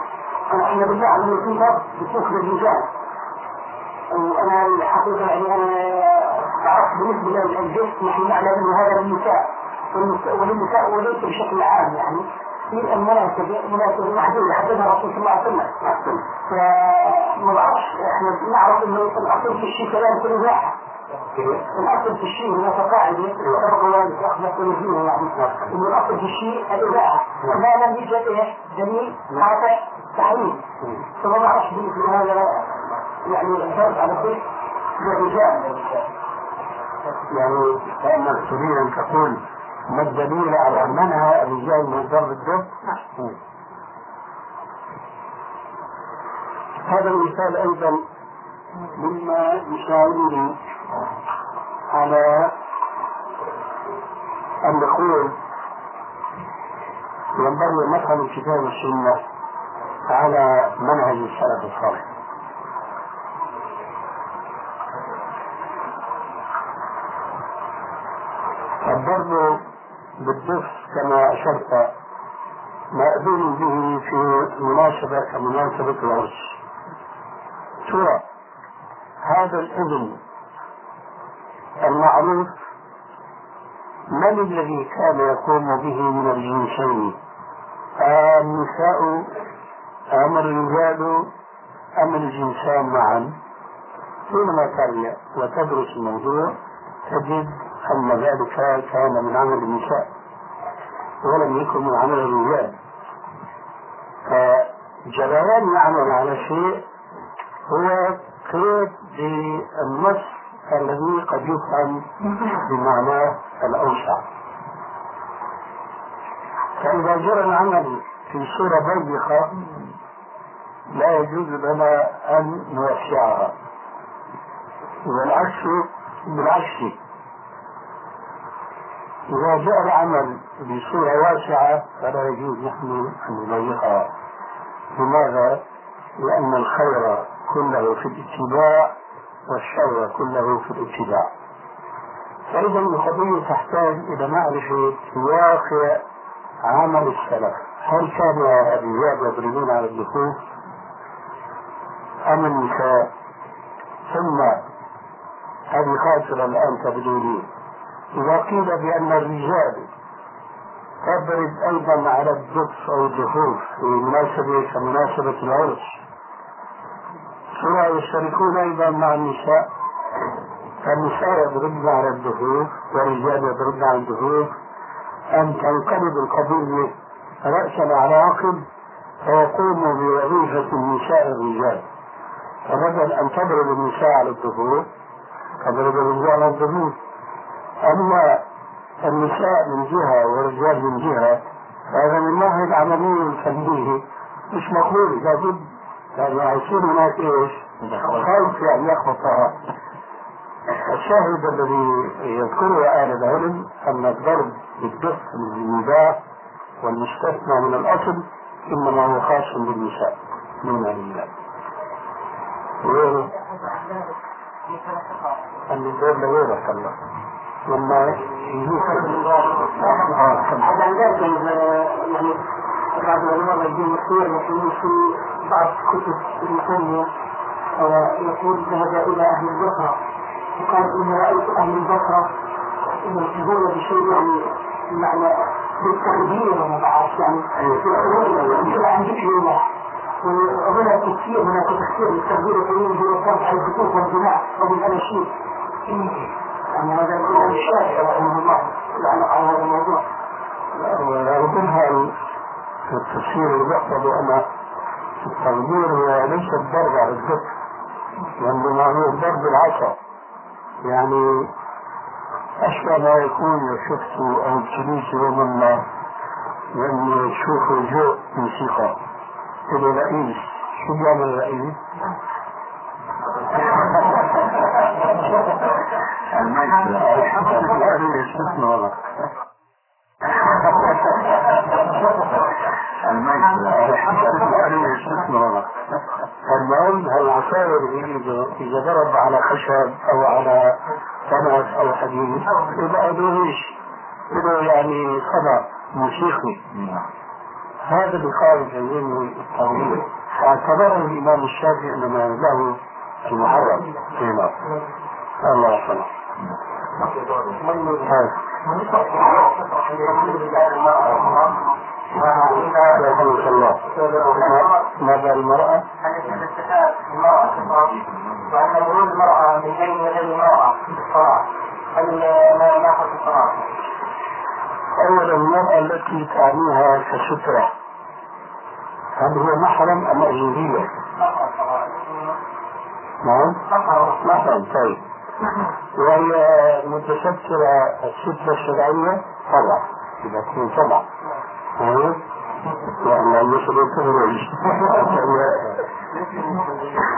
أنا أحنا بالله على الكتاب بتوفر الرجال. وأنا الحقيقة يعني أنا بعرف بالنسبة للجيش نحن نعلم أن هذا للنساء وللنساء وليس بشكل عام يعني. في المناسب مناسب محدودة حددها الرسول صلى الله عليه وسلم فما بعرفش. إحنا نعرف أنه الاصل في الشيء كلام كل واحد الأصل في الشيء هو قاعدة سبق ذلك إحنا يعني إنه الأصل في الشيء الإباحة. ما لم يوجد إيه دليل قاطع تحريم فما بعرفش هذا يعني الفرق على كل الرجال. يعني تريد أن تقول ما الدليل على منع الرجال من ضرب الدب؟ هذا المثال أيضا مما يساعدني على أن نقول ينبغي أن نفهم الكتاب والسنة على منهج السلف الصالح. الضرب بالدف كما أشرت مأذون به في مناسبة كمناسبة العرس. ترى هذا الإذن المعروف من الذي كان يقوم به من الجنسين النساء أم الرجال أم الجنسان معا؟ حينما ترجع وتدرس الموضوع تجد أن ذلك كان من عمل النساء ولم يكن من عمل الرجال. فجريان يعمل على شيء هو قيد بالنص الذي قد يفهم بمعناه الأوسع فإذا جرى العمل في صورة ضيقة لا يجوز لنا أن نوسعها. والعكس بالعكس. إذا جاء العمل بصورة واسعة فلا يجوز نحن أن نضيقها. لماذا؟ لأن الخير كله في الاتباع والشر كله في الاتباع فإذا القضية تحتاج إلى معرفة واقع عمل السلف. هل كان الرجال يضربون على الدخول أم النساء؟ ثم هذه خاطرة الآن تبدو إذا قيل بأن الرجال تضرب أيضا على الدف أو الدفوف في مناسبة كمناسبة العرس هنا يشتركون أيضا مع النساء. فالنساء يضربن على الدفوف والرجال يضربن على الدفوف أن تنقلب القضية رأسا على عقب فيقوموا بوظيفة النساء الرجال. فبدل أن تضرب النساء على الدفوف تضرب الرجال على الدفوف أما النساء من جهة والرجال من جهة هذا من ناحية العملية الفنية مش مقبول لابد يعني يصير هناك إيش؟ خوف يعني يخبطها الشاهد الذي يذكره أهل العلم أن الضرب بالدف للنساء والمستثنى من الأصل إنما هو خاص بالنساء دون الرجال. وغيره؟ النساء لغيره الله لما يجوك هذا عن ذلك يعني بعض العلماء يجون كثير يقولون في بعض كتب ابن تيمية يقول ذهب إلى أهل البصرة. وقال إني رأيت أهل البصرة ينتهون بشيء يعني معنى بالتقدير وما بعرف يعني يقولون عن ذكر الله. وهنا تفسير هناك تفسير للتقدير يقولون بالوقوف على الحقوق والجماع وبالأناشيد يعني هذا الإمام الشافعي رحمه الله. على هذا الموضوع. ومنها التفسير المحفظ أن التقدير هو ليس الضرب على الذكر وإنما هو الضرب العصا. يعني أشبه ما يكون شفت أو ابتليت ومما من يشوف جوع موسيقى إلى رئيس. شو بيعمل الرئيس؟ المهم هالعصاير إذا ضرب على خشب أو على تنس أو حديد؟ يبقى له إيش؟ له يعني صدى موسيقي. هذا بخارج علم التغيير واعتبره الإمام الشافعي إنما له المحرم فيما. الله يسلمك ماذا المرأة؟ المرأة من المرأة؟ أولا المرأة التي تعنيها كسترة هل هو محرم أم أجنبية؟ نعم؟ محرم طيب وهي متسترة السترة الشرعية طبعا إذا تكون طبعا يشبه تخرج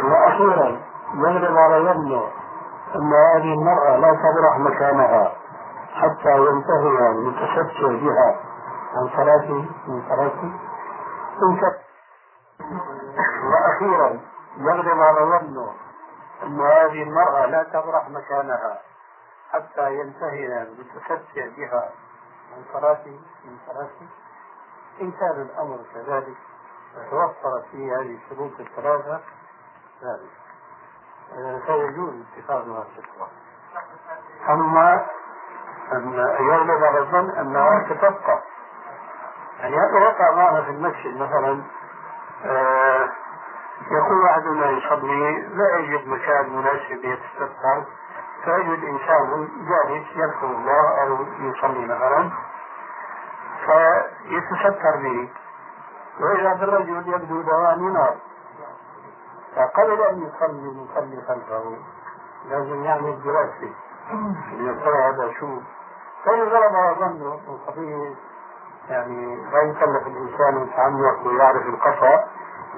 وأخيرا يغلب على ظنه أن هذه المرأة لا تبرح مكانها حتى ينتهي المتستر بها. عن صلاته من صلاته إن وأخيرا يغلب على ظنه أن هذه المرأة لا تبرح مكانها حتى ينتهي المتستر بها عن صلاته من صلاته إن كان الأمر كذلك وتوفرت فيه هذه الشروط الثلاثة ذلك. فيجوز اتخاذها سترة أما أن يغلب على الظن أنها تتبقى يعني هذا وقع معنا في المسجد مثلا؟ آه يقول أحدنا يصلي لا يجد مكان مناسب يتستر فيجد إنسان جالس يذكر الله أو يصلي مثلا. فيتستر به وإذا بالرجل يبدو دوام نار. فقبل أن يصلي المصلي خلفه لازم يعمل دراسة يقول هذا شو فيضرب على ظنه القضية يعني لا يكلف الإنسان يتعمق ويعرف القصى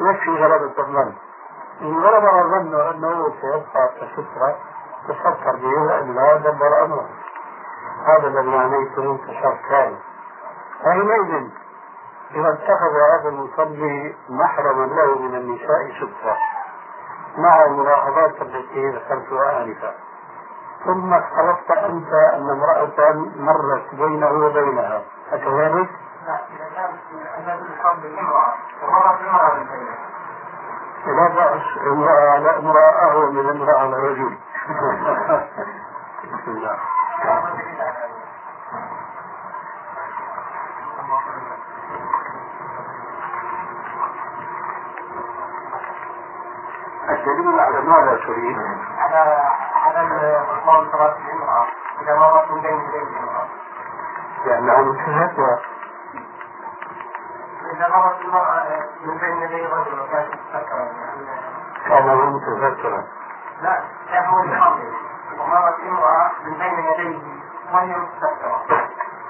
يكفي غلبة الظن إن غلب ظنه أنه سيبقى كسترة تستر به وإلا دبر أمره هذا الذي معنيته كشرط ثاني حينئذ إذا اتخذ هذا المصلي محرما له من النساء سترة مع الملاحظات التي ذكرتها آنفا ثم افترضت أنت أن امرأة مرت بينه وبينها أكذلك؟ لا إذا كانت بالامرأة ومرت المرأة من بينها لا بأس امرأة على امرأة أهون من امرأة على رجل بسم الله الدليل على ماذا تريد؟ على على الإخوان صلاة الجمعة إذا مرت من بين يدي الجمعة لأنها متهتها إذا مرت المرأة من بين يدي رجل وكانت تتذكر كان متذكرا لا كان هو يصلي ومرت امرأة من بين يديه وهي مستكبرة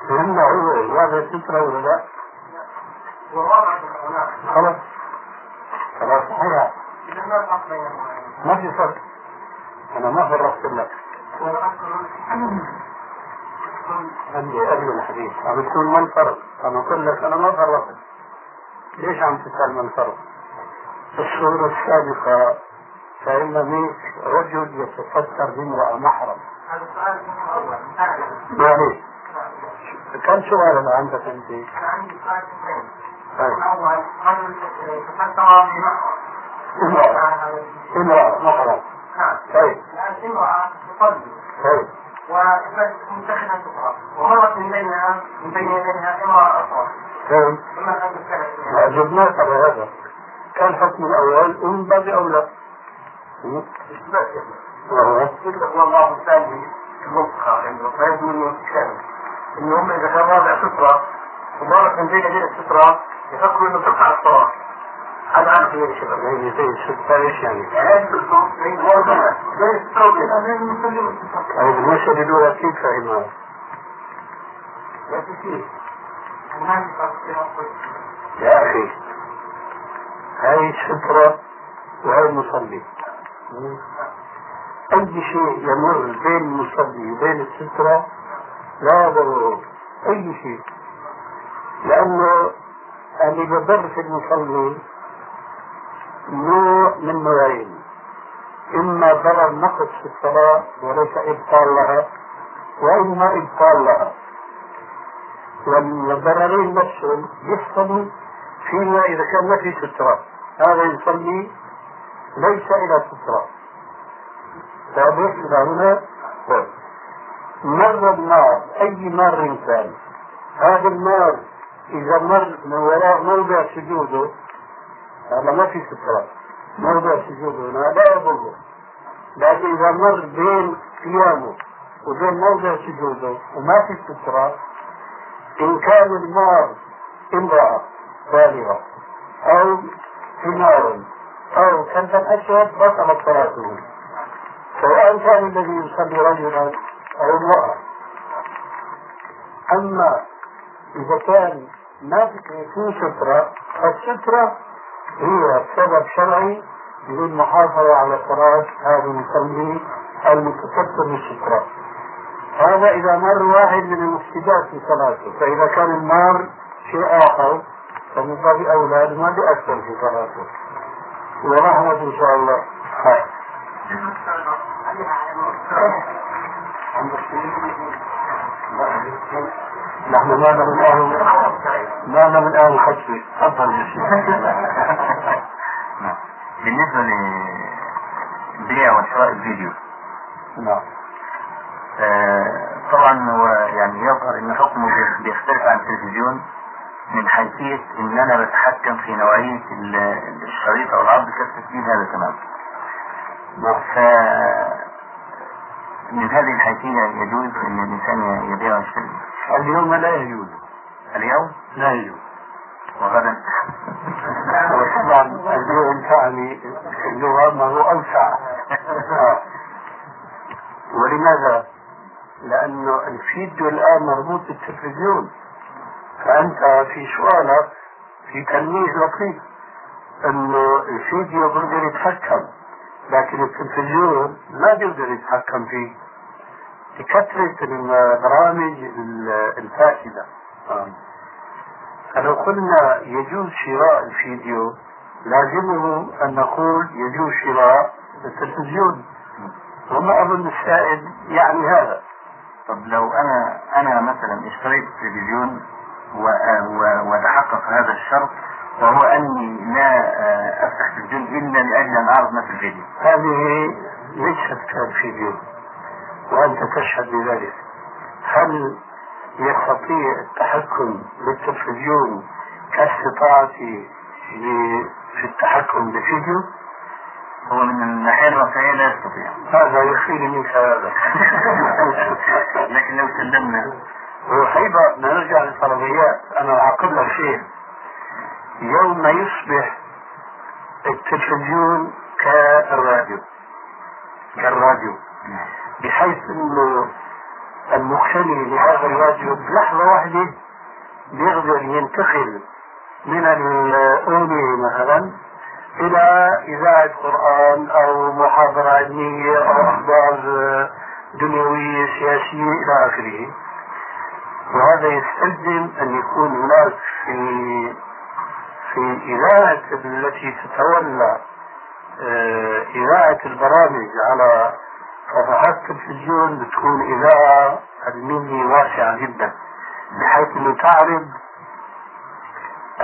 فهمنا هو هذا سترة ولا لا؟ هناك. خلاص. خلاص صحيح ما الفرق بينهما ما في فرق أنا ما فرقت لك. عندي قبل الحديث. عم تقول ما الفرق؟ أنا أقول لك أنا ما فرقت. ليش عم تسأل ما الفرق؟ في الصورة السابقة فإن رجل يتستر بامرأة محرم. هذا الأول معليش كم سؤال عندك أنت؟ عندي سؤال. اثنين طيب. الأول تفكر بمرأة امرأة امرأة محرم نعم طيب امرأة تصلي طيب ومتخذة سفرة ومرت من بينها من بين يديها امرأة أخرى طيب ثم أن تتخذ ما أجبناك على هذا كان حكم الأول أم باب أولى وهو يطلق الله الثاني المنطقة عنده فيبني من الكلام إن إذا كان رابع سترة ومرت من بين يدي السترة يفكروا إنه تقطع الصلاة يعني زي ستة إيش يعني؟ السترة السترة فهمها؟ لا تشيل وما يفكر يا أخي هاي سترة وهاي مصلي أي شيء يمر بين المصلي وبين السترة لا ضرورة أي شيء لأنه اللي بضر في المصلي نوع من نوعين إما ضرر نقص في الصلاة وليس إبطال لها وإما إبطال لها. والضررين نفسهم يحصلوا فيما إذا كان ما في سترة. هذا يصلي ليس إلى سترة. واضح إلى هنا. مر النار أي مار كان. هذا النار إذا مر من وراء موضع سجوده هذا ما في سترة موضع سجوده هنا لا يضره لكن إذا مر بين قيامه وبين موضع سجوده وما في سترة إن كان النار امرأة بالغة أو حمار أو كلب أسود بطلت صلاته سواء كان الذي يصلي رجلا أو امرأة أما إذا كان ما في سترة فالسترة هي سبب شرعي للمحافظة على صلاة هذا المصلي المتستر بالسترة هذا إذا مر واحد من المفسدات في صلاته فإذا كان النار شيء آخر فمن باب أولى ما بأكثر في صلاته. ورحمة إن شاء الله. هاي. نحن ما من أهل ما من أهل الخطف تفضل يا شيخ. نعم. بالنسبة لبيع وشراء الفيديو. نعم. آه، طبعا هو يعني يظهر إن حكمه بي- بيختلف عن التلفزيون من حيثية إن أنا بتحكم في نوعية ال- الشريط أو العرض كالتسجيل هذا تمام. نعم. ف من هذه الحيثية يجوز إن الإنسان يبيع ويشتري. اليوم لا يجوز اليوم لا يجوز وغدا وطبعا اليوم تعني اللغة ما هو أوسع. ولماذا؟ لأنه الفيديو الآن مربوط بالتلفزيون فأنت في سؤالك في تلميذ لطيف أنه الفيديو بيقدر يتحكم لكن التلفزيون ما بيقدر يتحكم فيه لكثرة البرامج الفاسدة. فلو قلنا يجوز شراء الفيديو لازمه أن نقول يجوز شراء التلفزيون. وما أظن السائل يعني هذا. طب لو أنا أنا مثلا اشتريت تلفزيون وتحقق هذا الشرط وهو أني لا آه، أفتح تلفزيون إلا لأجل أن أعرض نفس الفيديو. هذه ليست كالفيديو وأنت تشهد بذلك. هل يستطيع التحكم بالتلفزيون كاستطاعتي في التحكم بالفيديو هو من الناحية الرفاهية لا يستطيع. هذا يخفيني منك هذا. لكن لو سلمنا وحقيقة نرجع للفرضيات أنا أعقب لك شيء. يوم يصبح التلفزيون كالراديو. كالراديو. بحيث انه المختلي لهذا الراديو بلحظة واحدة بيقدر ينتقل من الأولى مثلا إلى إذاعة قرآن أو محاضرة علمية أو أخبار دنيوية سياسية إلى آخره. وهذا يستلزم أن يكون هناك في في إذاعة التي تتولى آه، إذاعة البرامج على صفحات التلفزيون بتكون إذاعة علمية واسعة جدا بحيث أنه تعرض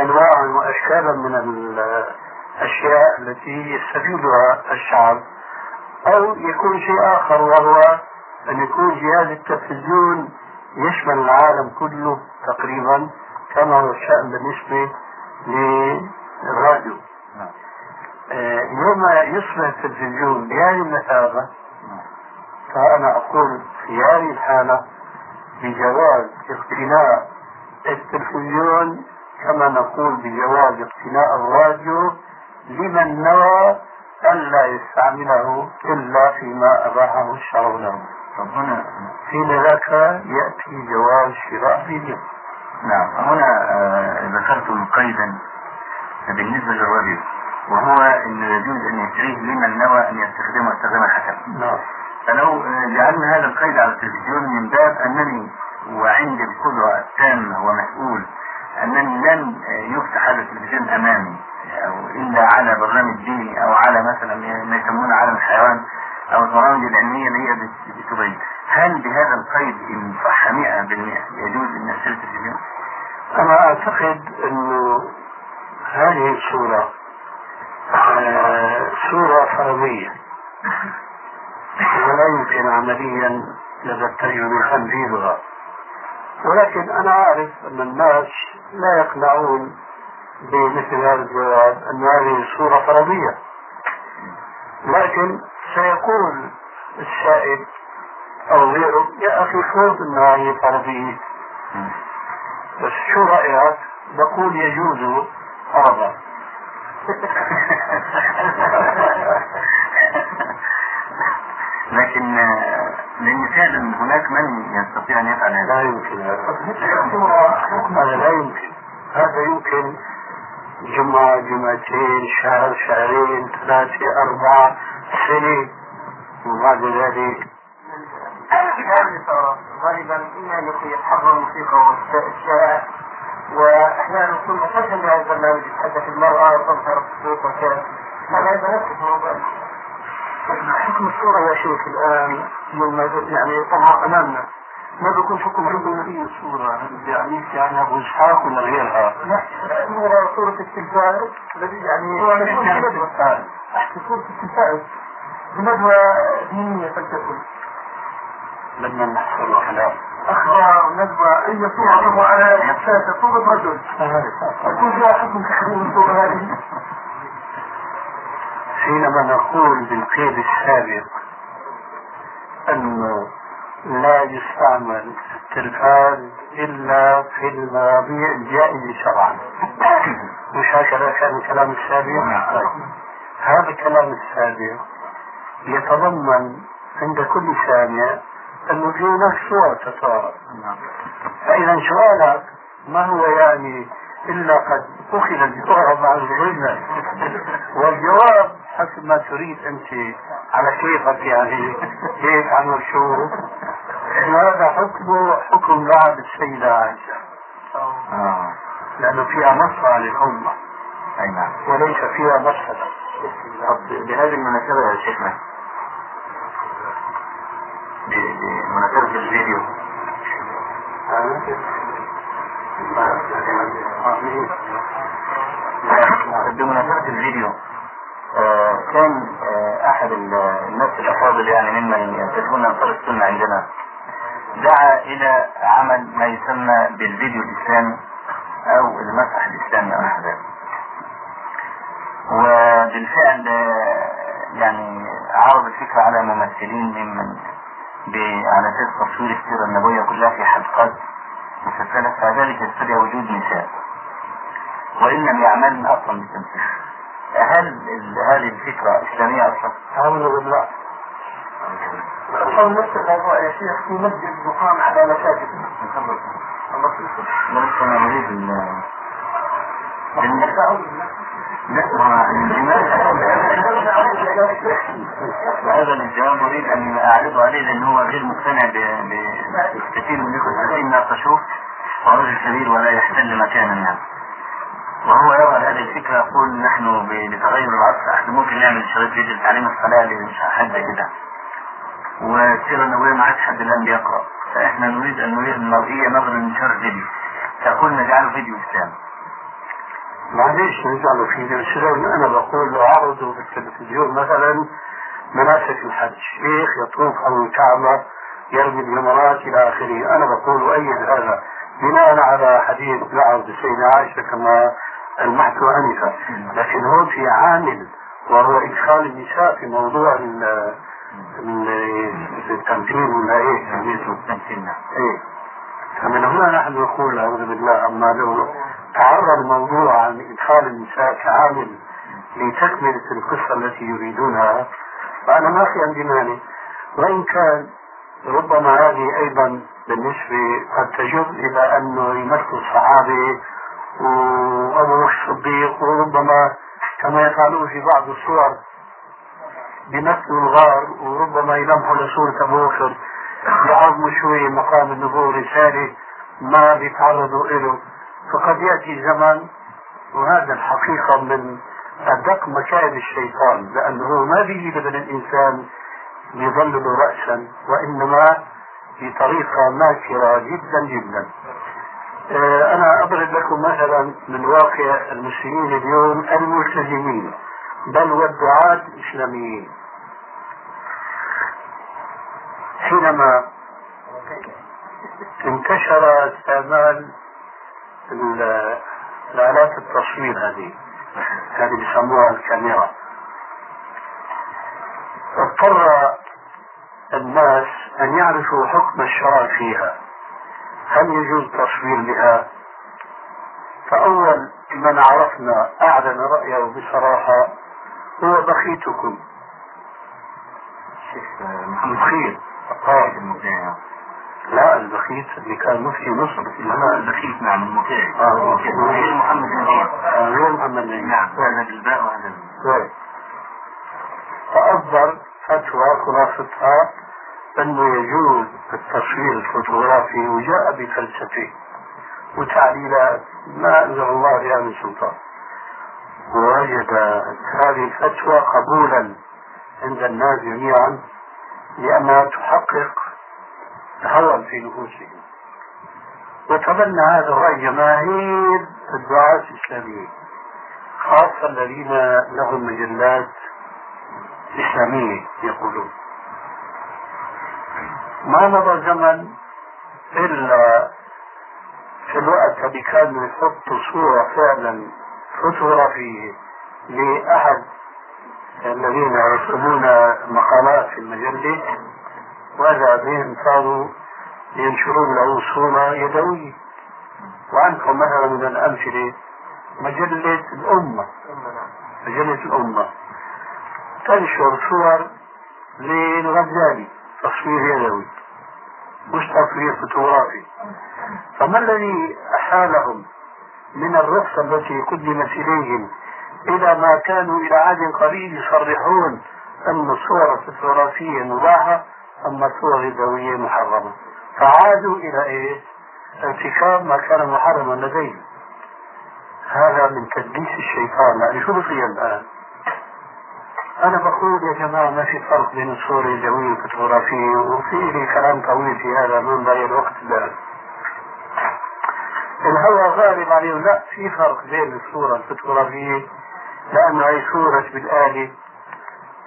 أنواعا وأشكالا من الأشياء التي يستفيدها الشعب أو يكون شيء آخر وهو أن يكون جهاز التلفزيون يشمل العالم كله تقريبا كما هو الشأن بالنسبة للراديو. آه، يوم يصبح التلفزيون بهذه المثابة فأنا أقول في هذه الحالة بجواز اقتناء التلفزيون كما نقول بجواز اقتناء الراديو لمن نوى ألا يستعمله إلا فيما أباحه الشرع له. طب هنا حين ذاك يأتي جواز شراء فيديو. نعم. هنا آه، ذكرتم قيدا بالنسبة للراديو وهو أنه يجوز أن يشتريه لمن نوى أن يستخدمه استخداما حسنا نعم. فلو جعلنا هذا القيد على التلفزيون من باب أنني وعندي القدرة التامة ومسؤول أنني لن يفتح هذا التلفزيون أمامي أو إلا على برنامج ديني أو على مثلا ما يسمونه عالم الحيوان أو البرامج العلمية اللي هي بت- بتبين هل بهذا القيد إن صح 100% يجوز أن أشتري التلفزيون؟ أنا أعتقد أنه هذه الصورة آه، صورة فرضية. ولا يمكن عمليا لدى الترجمة تنفيذها ولكن أنا أعرف أن الناس لا يقنعون بمثل هذا الجواب أن هذه صورة فرضية. لكن سيقول السائل أو غيره يا أخي فرض أن هذه فرضية. بس شو رأيك؟ بقول يجوز فرضا. لكن آه، لأن فعلا هناك من يستطيع أن يفعل هذا لا يمكن هذا هذا لا يمكن هذا يمكن جمعة جمعتين شهر شهرين ثلاثة أربعة سنة وبعد ذلك غالبا إما يكون يتحرر الموسيقى والشائع وأحيانا مسجل من هذا البرنامج يتحدث المرأة وتظهر الصوت وكذا هذا نفس الموضوع حكم الصورة يا شيخ الآن يوم يعني طبعا أمامنا ما بيكون حكم عند النبي الصورة يعني يعني أبو إسحاق ولا غيرها؟ لا صورة صورة التلفاز الذي يعني أحكي صورة التلفاز بندوة دينية فلتكن لما نحصل على أخبار ندوة أي صورة على حساسة صورة رجل يكون فيها حكم تحريم الصورة هذه حينما نقول بالقيد السابق أنه لا يستعمل التلفاز إلا في المواضيع الجائزة شرعا مش هكذا كان الكلام السابق؟ طيب. هذا الكلام السابق يتضمن عند كل سامع أنه في هناك صور تتعرض فإذا سؤالك ما هو يعني إلا قد أخذ الجواب مع الغنى والجواب حسب ما تريد أنت على كيفك يعني. هيك عن شو هذا حكمه حكم بعد السيدة عائشة آه. لأنه فيها مصلحة للأمة أي نعم. وليس فيها مفسدة طب بهذه المناسبة يا شيخنا. بمناسبة الفيديو. بمناسبة الفيديو. كان آه، ال- الناس الأفاضل يعني ممن ينتسبون أنصار السنة عندنا. دعا إلى عمل ما يسمى بالفيديو الإسلامي أو المسرح الإسلامي أو نحو ذلك. وبالفعل آه، يعني عرض الفكرة على ممثلين ممن على أساس تصوير السيرة النبوية كلها في حلقات مسلسلة فذلك يستدعي وجود نساء. وإن لم يعملن أصلا بالتمثيل هل ال- هذه الفكرة إسلامية أصلا؟ أعوذ بالله حول نفس الموضوع يا شيخ في مسجد مقام على مساجد ليس أنا أريد ال لا ما هذا الجواب أريد أن أعرضه عليه لأن هو غير مقتنع بكثير من الإخوة الذين ناقشوه ورجل كبير ولا يحتل مكانا يعني وهو يرى هذه الفكرة يقول نحن بتغير العصر إحنا ممكن نعمل شريط فيديو تعليم الصلاة لحد كده والسيرة النبوية ما عادش حد الآن بيقرأ. فإحنا نريد أن نريد المرئية نظرا لانتشار فيديو. فقل نجعله فيديو إسلام. معليش نجعله فيديو؟ سلام أنا بقول له عرضوا بالتلفزيون مثلا مناسك الحج. شيخ يطوف حول الكعبة يرمي الجمرات إلى آخره. أنا بقول اؤيد هذا؟ بناء على حديث لعب السيدة عائشة كما المحت انفا لكن هون في عامل وهو إدخال النساء في موضوع ال- ال- التمثيل ولا إيه؟ التمثيل نعم إيه. فمن هنا نحن نقول أعوذ بالله اما لو تعرض الموضوع عن إدخال النساء كعامل لتكملة القصة التي يريدونها. فانا ما في عندي مانع. وإن كان ربما هذه أيضا بالنسبة قد تجر إلى أنه يمثل الصحابه وأبو بكر الصديق وربما كما يفعلون في بعض الصور بيمثلوا الغار وربما يلمحوا لصورة أبو بكر يعظموا شوي مقام النبوة رسالة ما بيتعرضوا له فقد يأتي زمن وهذا الحقيقة من أدق مكائد الشيطان لأنه ما بيجي بدل الإنسان يظلل رأسا وإنما بطريقة ماكرة جدا جدا. آه، أنا أضرب لكم مثلا من واقع المسلمين اليوم الملتزمين بل والدعاة الإسلاميين. حينما انتشر استعمال ال- الآلات التصوير هذه هذه بيسموها الكاميرا. اضطر الناس أن يعرفوا حكم الشرع فيها. هل يجوز التصوير بها؟ فأول من عرفنا أعلن رأيه بصراحة هو بخيتكم. الشيخ محمد بخيت قائد لا البخيت اللي كان مفتي مصر. لا البخيت نعم المطيع. آه. غير محمد غير محمد نعم هذا بالباء وهذا طيب. فأصدر فتوى خلاصتها أنه يجوز التصوير الفوتوغرافي وجاء بفلسفة وتعليلات ما أنزل الله بها من سلطان. ووجد هذه الفتوى قبولا عند الناس جميعا لأنها تحقق هوى في نفوسهم. وتبنى هذا الرأي جماهير الدعاة الإسلاميين خاصة الذين لهم مجلات إسلامية يقولون. ما مضى زمن إلا في الوقت اللي كانوا يحطوا صورة فعلا فوتوغرافية لأحد الذين يرسمون مقالات في المجلة وإذا بهم صاروا ينشرون له صورة يدوية. وعندكم مثلا من الأمثلة مجلة الأمة. مجلة الأمة. تنشر صور للغزالي تصوير يدوي مش تصوير فوتوغرافي. فما الذي أحالهم من الرخصة التي قدمت إليهم إلى ما كانوا إلى عهد قريب يصرحون أن الصور الفوتوغرافية مباحة أما الصور اليدوية محرمة. فعادوا إلى إيه؟ ارتكاب ما كان محرما لديهم. هذا من تدليس الشيطان. يعني شو بصير الآن؟ أنا بقول يا جماعة ما في فرق بين الصور اليدوية والفوتوغرافية وفي لي كلام طويل في هذا ما نضيع الوقت الآن. الهوى غالب عليهم لا في فرق بين الصورة الفوتوغرافية لأنه هي صورة بالآلة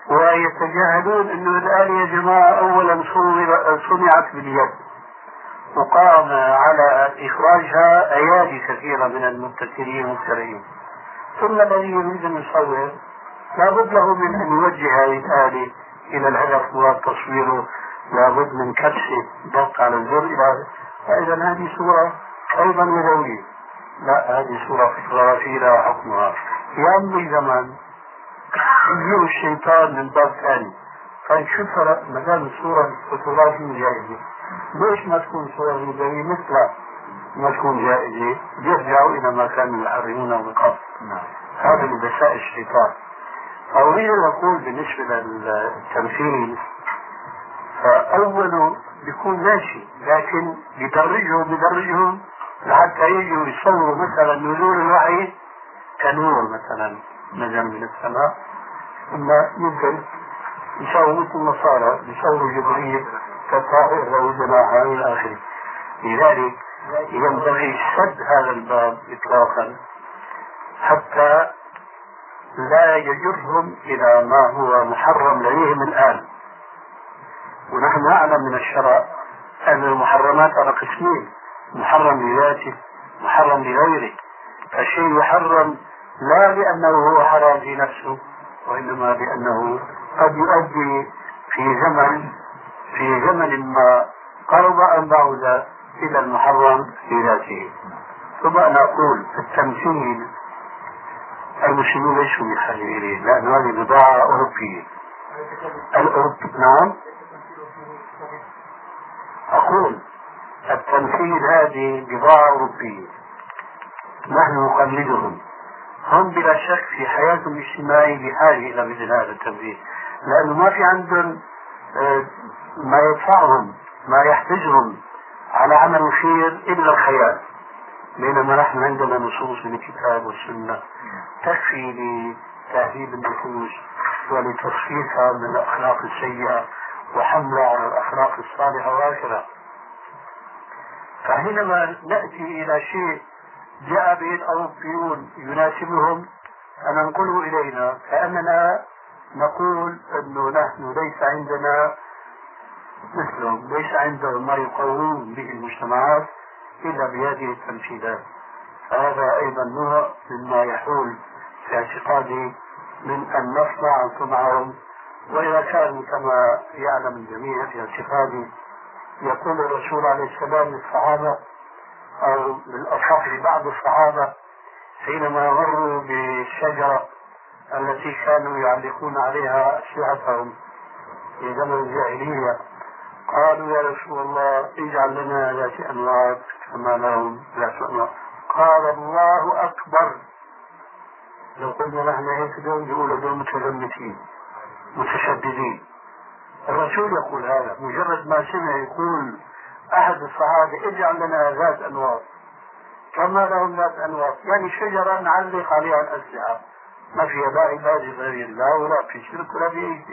ويتجاهلون أنه الآلة يا جماعة أولا صنعت باليد وقام على إخراجها أيادي كثيرة من المبتكرين والمخترعين ثم الذي يريد أن يصور لابد له من أن يوجه هذه الآلة إلى الهدف مراد تصويره لابد من كبسة ضغط على الزر إلى فإذا هذه صورة أيضا يدوية لا هذه صورة فوتوغرافية لها حكمها يمضي زمن يجيب الشيطان من باب ثاني. طيب شو الفرق ما دام الصورة الفوتوغرافية جائزة ليش ما تكون صورة فيديوية مثلها ما تكون جائزة يرجعوا إلى ما كانوا يحرمونه من قبل. نعم. هذا من دساء الشيطان. أريد أن أقول بالنسبة للتمثيل فأوله بيكون ماشي لكن بدرجهم بدرجهم لحتى يجوا يصوروا مثلا نزول الوحي كنور مثلا نزل من السماء. ثم يمكن يساووا مثل النصارى يصوروا جبريل كالطائر له جناحا إلى آخره. لذلك ينبغي سد هذا الباب اطلاقا حتى لا يجرهم إلى ما هو محرم لديهم الآن. ونحن نعلم من الشرع أن المحرمات على قسمين محرم لذاته محرم لغيره. فالشيء يحرم لا لأنه هو حرام في نفسه وإنما لأنه قد يؤدي في زمن في زمن ما قرب أن بعد إلى المحرم في ذاته ثم أنا أقول التمثيل المسلمون ليسوا بحاجة إليه لأن هذه بضاعة أوروبية. الأوروب نعم؟ أقول التمثيل هذه بضاعة أوروبية. نحن نقلدهم. هم بلا شك في حياتهم الاجتماعية بحاجة إلى مثل هذا التمثيل. لأنه ما في عندهم آه، ما يدفعهم ما يحتجهم على عمل خير إلا الخيال. بينما نحن عندنا نصوص من الكتاب والسنة. تكفي لتهذيب النفوس ولتصفيتها من الأخلاق السيئة وحملها على الأخلاق الصالحة وهكذا فحينما نأتي إلى شيء جاء به الأوروبيون يناسبهم. فننقله إلينا. كأننا نقول أنه نحن ليس عندنا مثلهم ليس عندهم ما يقومون به المجتمعات. إلا بهذه التمثيلات. فهذا أيضا نوع مما يحول في اعتقادي من أن نصنع صنعهم وإذا كانوا كما يعلم الجميع في اعتقادي يقول الرسول عليه السلام للصحابة أو بالأصح لبعض الصحابة حينما مروا بالشجرة التي كانوا يعلقون عليها أسلحتهم في زمن الجاهلية قالوا يا رسول الله اجعل لنا ذات أنواع كما لهم ذات أنواع قال الله أكبر. لو قلنا نحن هيك اليوم يقولوا دول متزمتين متشددين. الرسول يقول هذا مجرد ما سمع يقول أحد الصحابة اجعل لنا ذات أنوار كما لهم ذات أنوار يعني شجرة نعلق عليها الأسلحة. ما فيها لا عبادة غير الله ولا في شرك ولا في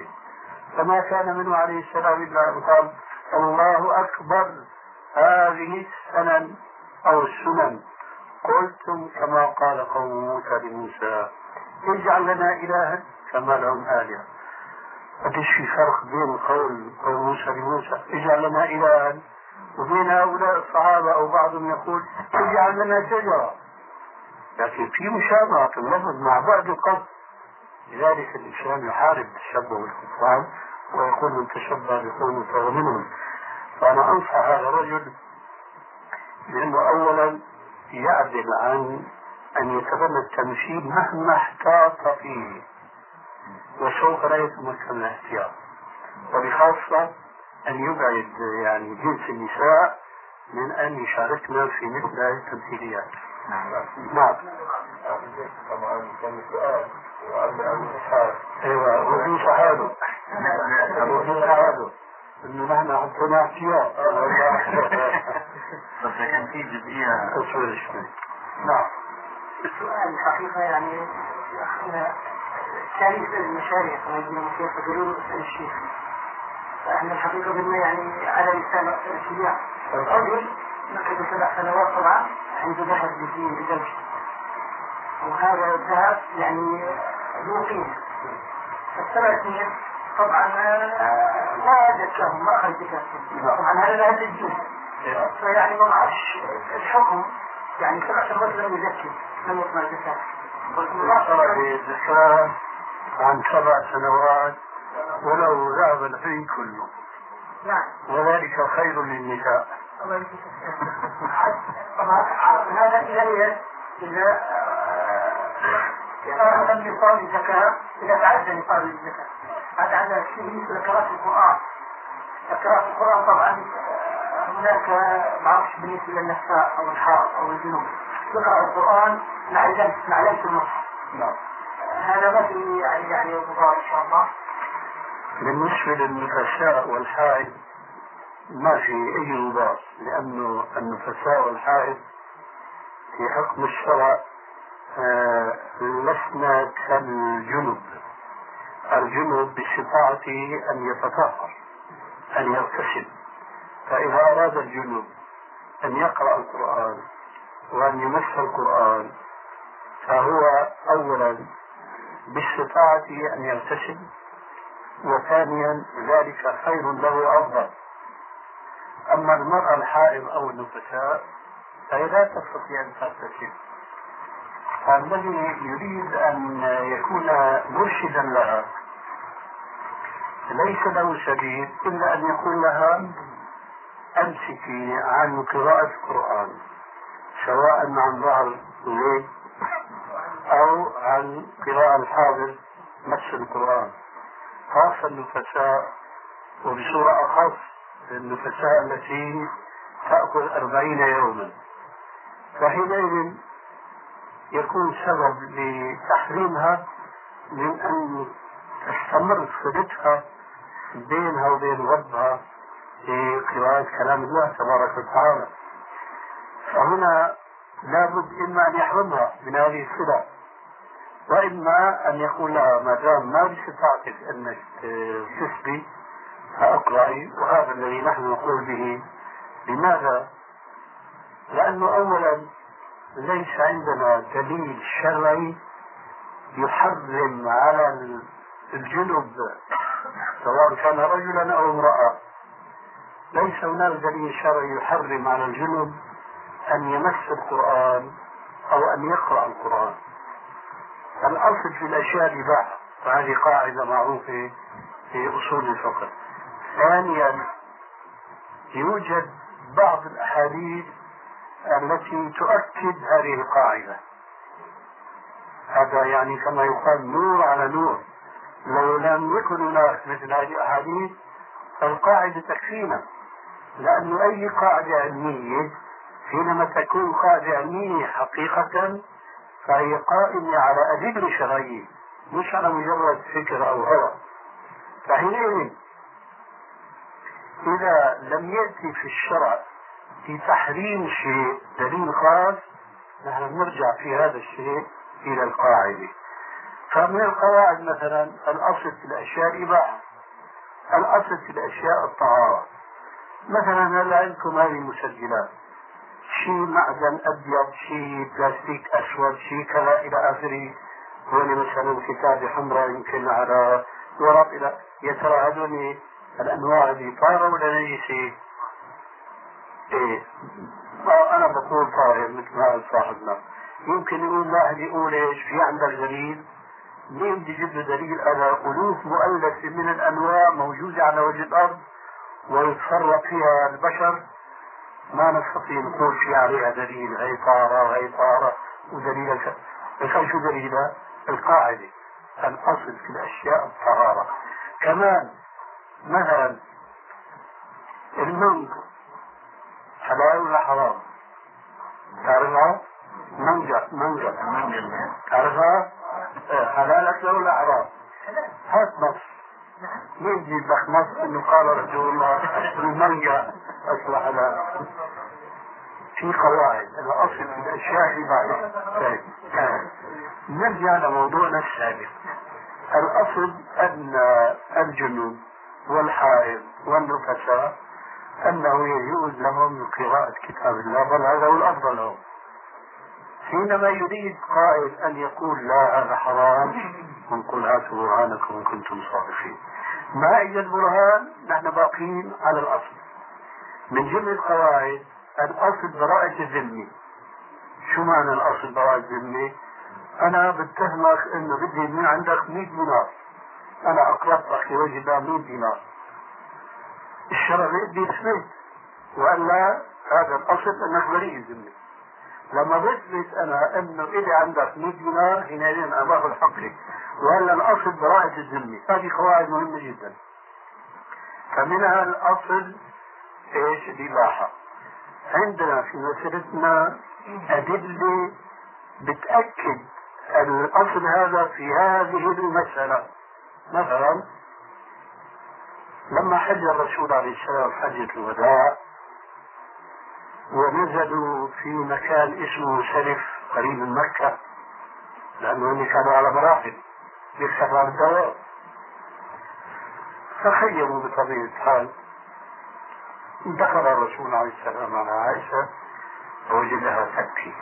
فما كان منه عليه السلام إلا أن قال الله أكبر. هذه السنن أو السنن. قلتم كما قال قوم موسى لموسى اجعل لنا إلها كما لهم آلهة. قديش في فرق بين قول قول موسى لموسى؟ اجعل لنا إلها. وبين هؤلاء الصحابة أو بعضهم يقول اجعل لنا شجرة. لكن في مشابهة اللفظ مع بعض القصد لذلك الإسلام يحارب التشبه بالكفار ويقول من تشبه بقوم فهو منهم فأنا أنصح هذا الرجل لأنه أولا يعدل عن أن يتبنى التمثيل مهما احتاط فيه وسوف لا يتمكن الاحتياط وبخاصة أن يبعد يعني جنس النساء من أن يشاركنا في مثل هذه التمثيليات. نعم. نعم. طبعا كان سؤال أيوه وفي صحابه وفي صحابه انه نحن حطينا احتياط بس كان في جزئيه تصوير شوي نعم السؤال الحقيقة يعني إحنا تاريخ المشاريع كما يقولون المشايخ يقولون اسال الشيخ فاحنا الحقيقة بدنا يعني على لسان الشيوخ الرجل نقعد سبع سنوات طبعا عنده ذهب بالدين بدمشق وهذا الذهب يعني ذو قيمة السبع سنين طبعا آه، لا زكاهم ما أخذ زكاتهم طبعا هذا لا الدين فيعني ما معرفش الحكم. يعني سبع سنوات لم يزكي لم يقبل الزكاة الزكاة عن سبع سنوات ولو ذهب الحي كله. نعم وذلك خير للنساء. طبعا هذا إذا إذا إذا لم يصاب الزكاة إذا تعدى نصاب الزكاة هذا على شيء بالنسبة لقراءة القرآن. قراءة القرآن طبعا هناك ما أعرفش بالنسبة للنساء أو الحار أو الجنوب يقرأ القرآن مع لمس مع لمس المصحف نعم. هذا ما في يعني يعني إن شاء الله. بالنسبة للنفساء والحائض ما في أي مضار لأنه النفساء والحائض في حكم الشرع آه، لسنا كالجنب. الجنب باستطاعته أن يتطهر أن يغتسل. فإذا أراد الجنوب أن يقرأ القرآن وأن يمس القرآن فهو أولا باستطاعته أن يغتسل وثانيا ذلك خير له أفضل. أما المرأة الحائض أو النفساء فهي لا تستطيع أن تغتسل. فالذي يريد أن يكون مرشدا لها. ليس له سبيل إلا أن يقول لها أمسكي عن قراءة القرآن سواء عن ظهر الليل أو عن قراءة الحاضر نفس القرآن. خاصة النفساء وبصورة أخص النفساء التي تأكل أربعين يوما. فحينئذ يكون سبب لتحريمها من أن تستمر صلتها بينها وبين ربها في قراءة كلام الله تبارك وتعالى فهنا لابد إما أن يحرمها من هذه الصلة وإما أن يقول لها ما دام ما باستطاعتك أنك تسبي فأقرأي وهذا الذي نحن نقول به لماذا؟ لأنه أولا ليس عندنا دليل شرعي يحرم على الجنب سواء كان رجلا أو امرأة. ليس هناك دليل شرعي يحرم على الجنب أن يمس القرآن أو أن يقرأ القرآن. الأصل في الأشياء الإباحة وهذه قاعدة معروفة في أصول الفقه. ثانيا يوجد بعض الأحاديث التي تؤكد هذه القاعدة. هذا يعني كما يقال نور على نور. لو لم يكن هناك مثل هذه الأحاديث فالقاعدة تكفينا. لأن أي قاعدة علمية حينما تكون قاعدة علمية حقيقة فهي قائمة على أدلة شرعية مش على مجرد فكر أو هوى. فحينئذ إذا لم يأتي في الشرع في تحريم شيء دليل خاص نحن نرجع في هذا الشيء إلى القاعدة. فمن القواعد مثلا الأصل في الأشياء إباحة الأصل في الأشياء الطهارة. مثلا هلا عندكم هذه المسجلات. شيء معدن أبيض شيء بلاستيك أسود شيء كذا إلى آخره. هون مثلا كتابة حمراء يمكن على ورق إلى يا ترى هذول الأنواع هذه طاهرة ولا نجسة؟ إيه. أنا بقول طاهر مثل قال صاحبنا يمكن يقول واحد يقول إيش في عندك دليل؟ مين بده يجيب دليل؟ على ألوف مؤلفة من الأنواع موجودة على وجه الأرض ويتصرف فيها البشر. ما نستطيع نقول في عليها دليل وهي طارة ودليل لكن شو دليلها؟ القاعدة الأصل في الأشياء الطهارة. كمان مثلا المنج حلال ولا حرام؟ تعرفها؟ منجا منجا تعرفها؟ إيه، حلال أكله ولا حرام؟ هات نص مين يجيب لك نص إنه قال رسول الله المنجا اصل حلال في قواعد الاصل في الاشياء عبادة طيب نرجع لموضوعنا السابق الأصل ان الجنوب والحائض والنفساء أنه يجوز لهم قراءة كتاب الله بل هذا هو الأفضل. لهم حينما يريد قائل أن يقول لا هذا حرام نقول هاتوا برهانكم إن كنتم صادقين. ما إجا البرهان؟ نحن باقين على الأصل. من جملة القواعد الأصل براءة الذمة. شو معنى الأصل براءة الذمة؟ أنا بتهمك إنه بدي من عندك 100 دينار. أنا أقرضتك الله 100 دينار. الشرع بيدي يثبت وإلا هذا الأصل أنك بريء الذمة لما بثبت أنا إنه إلي عندك 100 دينار حينئذ أنا باخذ حقي وإلا الأصل براءة الذمة هذه قواعد مهمة جدا. فمنها الأصل إيش؟ الإباحة. عندنا في مسيرتنا أدلة بتأكد الأصل هذا في هذه المسألة. مثلا لما حج الرسول عليه السلام حجة الوداع ونزلوا في مكان اسمه سلف قريب من مكة لأنهم كانوا على مراحل يركبوا على الدواب فخيموا بطبيعة الحال. دخل الرسول عليه السلام على عائشة ووجدها تبكي.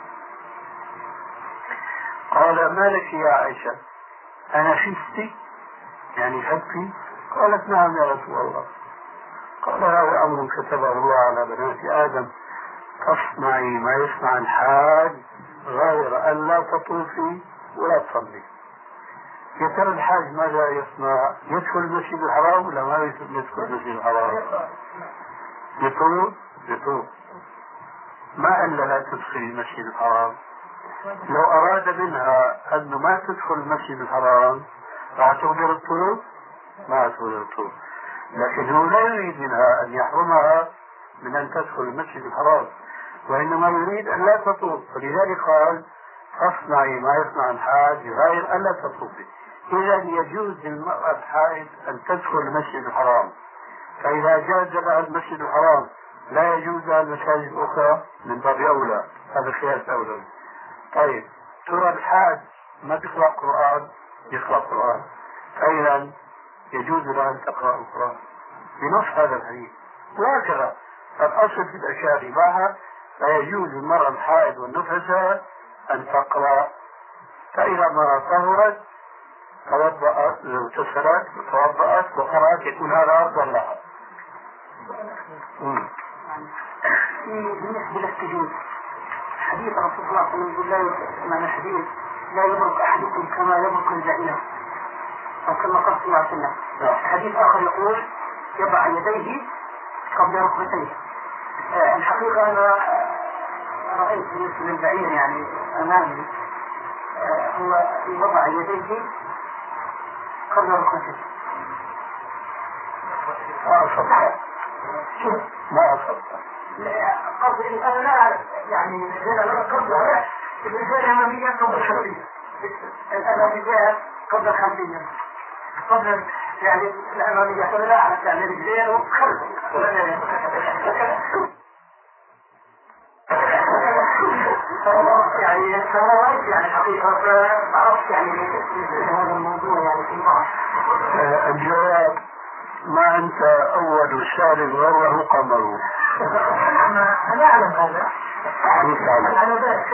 قال ما لك يا عائشة؟ أنا خفتي يعني تبكي قالت نعم يا رسول الله. قال هذا أمر كتبه الله على بنات آدم. تصنعي ما يصنع الحاج غير أن لا تطوفي ولا تصلي. يا ترى الحاج ماذا يصنع؟ يدخل المسجد الحرام ولا ما يدخل المسجد الحرام؟ يطوف يطوف. ما قال لا تدخل المسجد الحرام. لو أراد منها أنه ما تدخل المسجد الحرام راح تغفر الطرق تغفر الطرق لكن هو لا يريد منها أن يحرمها من أن تدخل المسجد الحرام وإنما يريد أن لا تطوف. فلذلك قال اصنعي ما يصنع الحاج غير أن لا تطوفي إذا يجوز للمرأة الحائض أن تدخل المسجد الحرام. فإذا جاز لها المسجد الحرام لا يجوز لها المساجد الأخرى من باب أولى. هذا خيار أولى طيب ترى الحاج ما تقرأ قرآن؟ يقرأ قرآن. فإذا يجوز لها أن تقرأ القرآن بنص هذا الحديث. وهكذا الأصل في الأشياء الإباحة فيجوز للمرأة الحائض والنفساء أن تقرأ. فإذا ما طهرت توضأت اغتسلت وتوضأت وقرأت يكون هذا أفضل لها. بالنسبة للسجود حديث رسول الله صلى الله عليه وسلم الحديث لا يبرك أحدكم كما يبرك البعير أو كما قال صلى الله عليه وسلم. حديث آخر يقول يضع يديه قبل ركبتيه. آه، الحقيقة أنا رأيت بالنسبة للبعير يعني أمامي آه، هو وضع يديه قبل ركبتيه. ما أصبت ما أصبت قصدي أنا لا يعني أنا قبل الانسان الاماميه قبل الاماميه قبل الخلفيه قبل يعني أنا لا اعرف يعني رجلين خلف يعني سنوات يعني حقيقة ما عرفت يعني هذا الموضوع يعني في بعض. الجواب ما أنت أول سال غره قمر أنا أعلم هذا. ذلك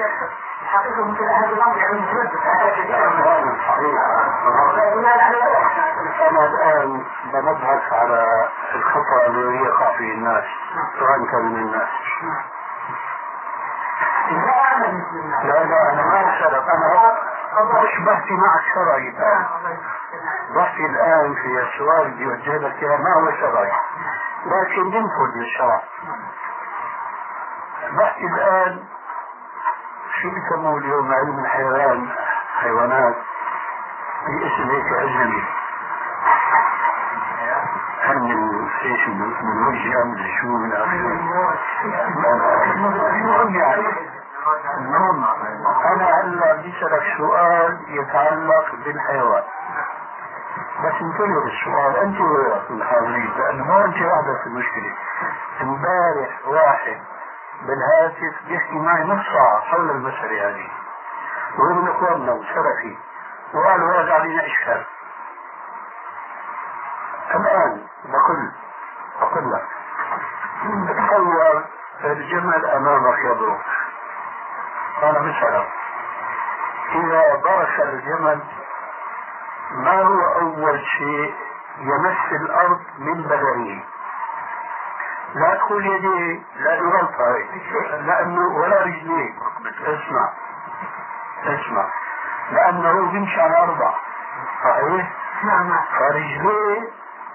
حقيقة مثل هذا الأمر يعني متردد صحيح أنا الآن بنبهك على الخطأ الذي يقع فيه الناس وأنت من الناس لا لا أنا ما أشرب أنا مش بحكي معك شرعي الآن بحكي الآن في السؤال اللي يوجه لك ما هو شرعي لكن ينفذ للشرع بحكي الآن شو بيسموه اليوم؟ علم الحيوان حيوانات باسم هيك أجنبي. هل من إيش من وجه أم شو من اخره المهم يعني أنا هلا بدي أسألك سؤال يتعلق بالحيوان. بس انتبه للسؤال أنت من الحاضرين لأنه مو انت وحدك في المشكلة. امبارح واحد بالهاتف بيحكي معي نص ساعه حول المسألة هذه. وهو من إخواننا وشرفي. وقالوا هذا علينا إشكال. الآن بقول أقول لك. تصور الجمل أمامك يضرب أنا مثلا. إذا برك الجمل ما هو أول شيء يمس الأرض من بدنه؟ لا تقول يديه لا غلطة لأنه ولا رجليه اسمع. اسمع. لأنه بيمشي على أربع. صحيح؟ نعم. نعم فرجليه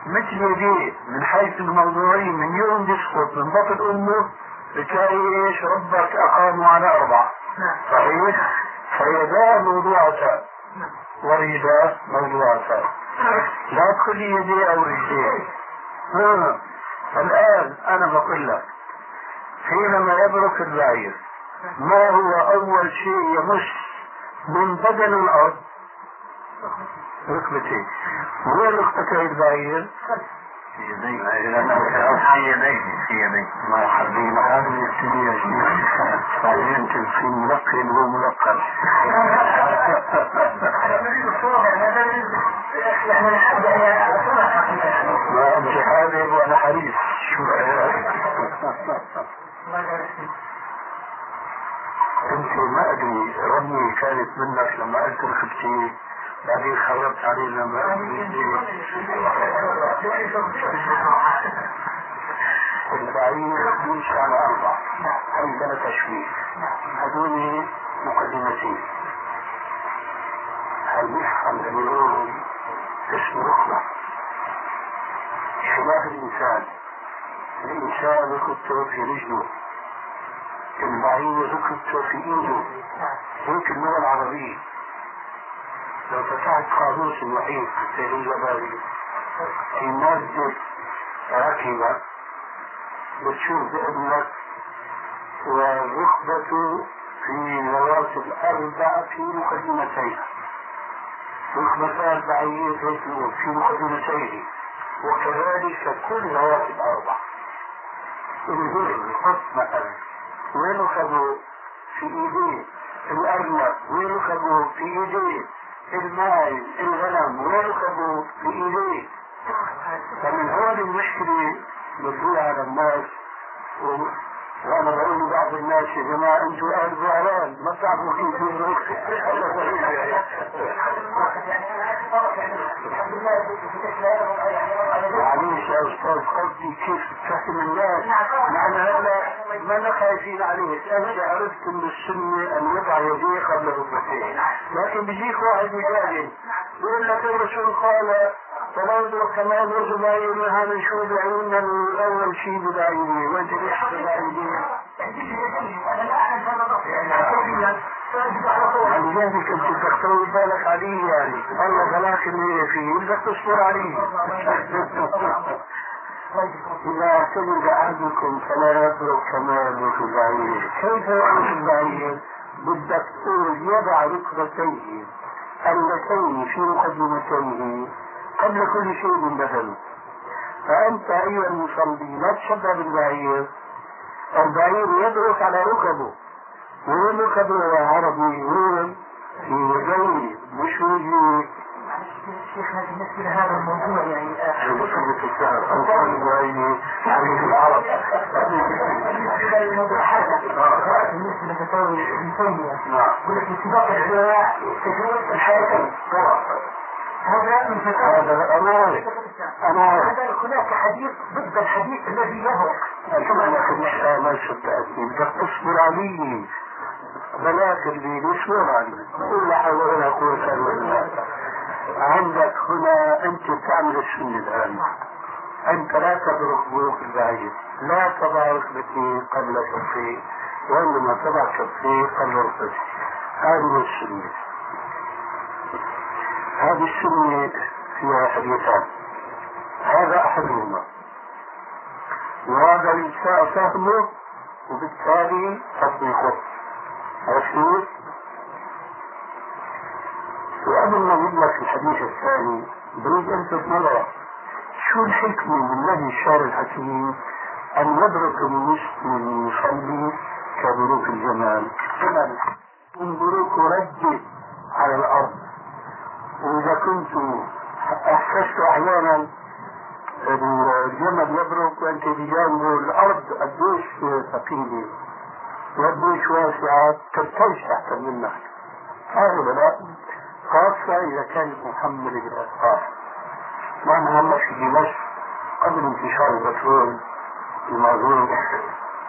مثل يديه من حيث الموضوعية من يوم يسقط من بطن أمه بتلاقي إيش؟ ربك أقامه على أربع. نعم. صحيح؟ فيداه موضوعتان ورجلاه موضوعتان لا تقول لي يدي أو رجليه ها الآن أنا بقول لك حينما يبرك البعير ما هو أول شيء يمس من بدن الأرض ركبتين وين ركبتي البعير؟ في يديه في يديه في يديه ما حبيبي هذه يبتدي يا شيخ بعدين في ملقن وملقن ما أنت حابب وأنا حريص شو انت ما ادري رمي كانت منك لما قلت ركبتي بعدين خربت علينا ما البعير يمشي على أربع عندنا تشويه هذول مقدمتين. المحفل اليوم اسمه ركبة؟ خلاف الإنسان. الإنسان ركبته في رجله. البعير ركبته في ايده هيك اللغة العربية. لو فتحت قاموس الوحيد في الياباني في مادة راكبة بتشوف بأنك والركبة في رواسب أربعة في مقدمتين. ركبتان بعيد هيك في مقدمتين. وكذلك كل رواسب أربعة الهيل الخط مثلا وين خذوا في إيديه الأرنب. وين خذوا في إيديه الماء الغنم في ايديه فمن هون المشكلة بتقول على الناس. وأنا بقول لبعض الناس يا جماعة أنتم أهل زعلان ما بتعرفوا كيف يمرق معليش يا أستاذ؟ قصدي كيف تفهم الناس؟ نحن هلا ما خايفين عليك انت عرفت من السنة أن يضع يديه قبل ركبتيه لكن بيجيك واحد يجادل يقول لك الرسول قال فننظر كما ينظر بعينها من شو بعيننا من اول شيء ببعينه وانت ليش ببعينه ولذلك انت تختار بالك عليه يعني الله بلاك اللي فيه بدك تصبر عليه إذا اعتمد أحدكم فلا يبرك كما يبرك البعير كيف يبرك البعير؟ بدك تقول يضع ركبتيه اللتين في مقدمتيه قبل كل شيء من بدنه فأنت أيها المصلي لا تشبه بالبعير البعير يدرك على ركبه وين ركبه يا عربي وين في يديه مش وجهه شيخنا بالنسبة لهذا الموضوع يعني أنصار العرب بالنسبة لفتاوي ابن تيمية نعم يقول لك اتفاق العلماء تجوز الحياتين هذا من هذا أنا أعرف أنا أعرف هناك حديث ضد الحديث الذي يهرق كما لكن ليس التأثير بدك تصبر عليه بلاك اللي يصبر عليه لا حول ولا قوة إلا بالله. عندك هنا أنت تعمل السنة الآن. أنت لا تبرك بروك البعيد. لا تضع ركبتي قبل كفي وإنما تضع كفي قبل ركبتي هذه السنة. هذه السنة فيها حديثان هذا أحدهما وهذا الإنساء فهمه وبالتالي تطبيقه عرفتوا؟ وقبل ما نجيب لك الحديث الثاني بريد ألفت نظرة شو الحكمة من نهي الشارع الحكيم أن يدرك المسلم المصلي كبروك الجمال؟ من بروك رجل على الأرض. وإذا كنت أحسست أحيانا الجمل يبرك وأنت بجانبه الأرض قديش ثقيلة وقديش واسعة ترتج تحت منك هذا لا خاصة إذا كانت محملة بالأسفار معنى هلا في دمشق قبل انتشار البترول المعروف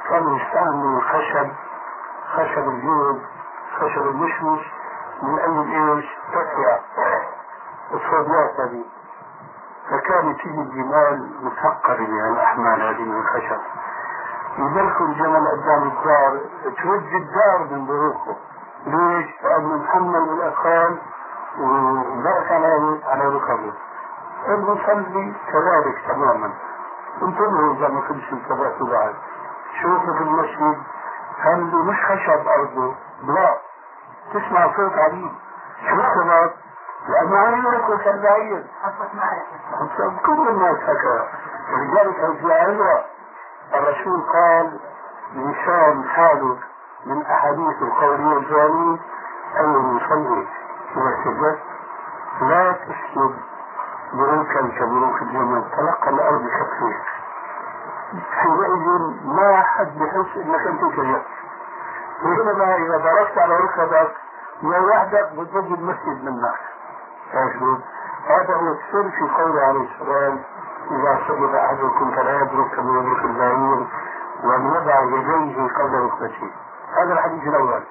كانوا يستعملوا الخشب خشب الجود خشب المشمش من أجل إيش؟ تسعة الصديات هذه فكانت تيجي الجمال مثقلة من الأحمال هذه من الخشب. يدركوا الجمل قدام الدار توج الدار من بروحه ليش؟ لأنه محمل بالأثقال وبرك على على ركبه. المصلي كذلك تماما. انتبهوا إذا ما كنتش انتبهتوا بعد. شوفوا في المسجد هل مش خشب أرضه؟ لا. تسمع صوت عجيب. شو السبب؟ لأنه عينك وكالبعير حصلت معي كل الناس هكذا ولذلك في عبرة الرسول قال لسان حاله من أحاديث القولية الجانية أي المصلي إذا سجدت لا تسجد بروكا كبروك الجمل تلقى الأرض كفيك. حينئذ ما حد بحس إنك أنت سجدت وإنما إذا ضربت على ركبك يا وحدك بتضد المسجد منك شوف هذا هو السر في قوله عليه السلام إذا سجد أحدكم فلا يبرك كما يبرك البعير وليضع يديه قبل ركبتيه هذا الحديث الأول.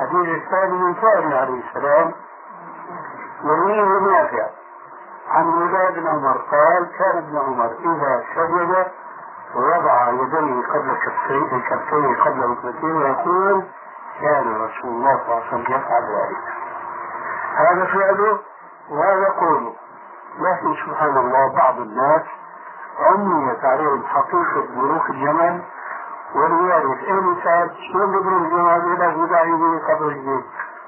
الحديث الثاني من فعل عليه السلام يرويه نافع عن ولاد بن عمر قال كان ابن عمر إذا سجد ووضع يديه قبل كفيه كفيه قبل ركبتيه ويقول كان رسول الله صلى الله عليه وسلم يفعل ذلك هذا فعله وهذا قوله لكن سبحان الله بعض الناس عميت عليهم حقيقة بروك الجمل ولذلك اي مثال شلون بيبروا الجمل إلى وضع يديه قبل رجليه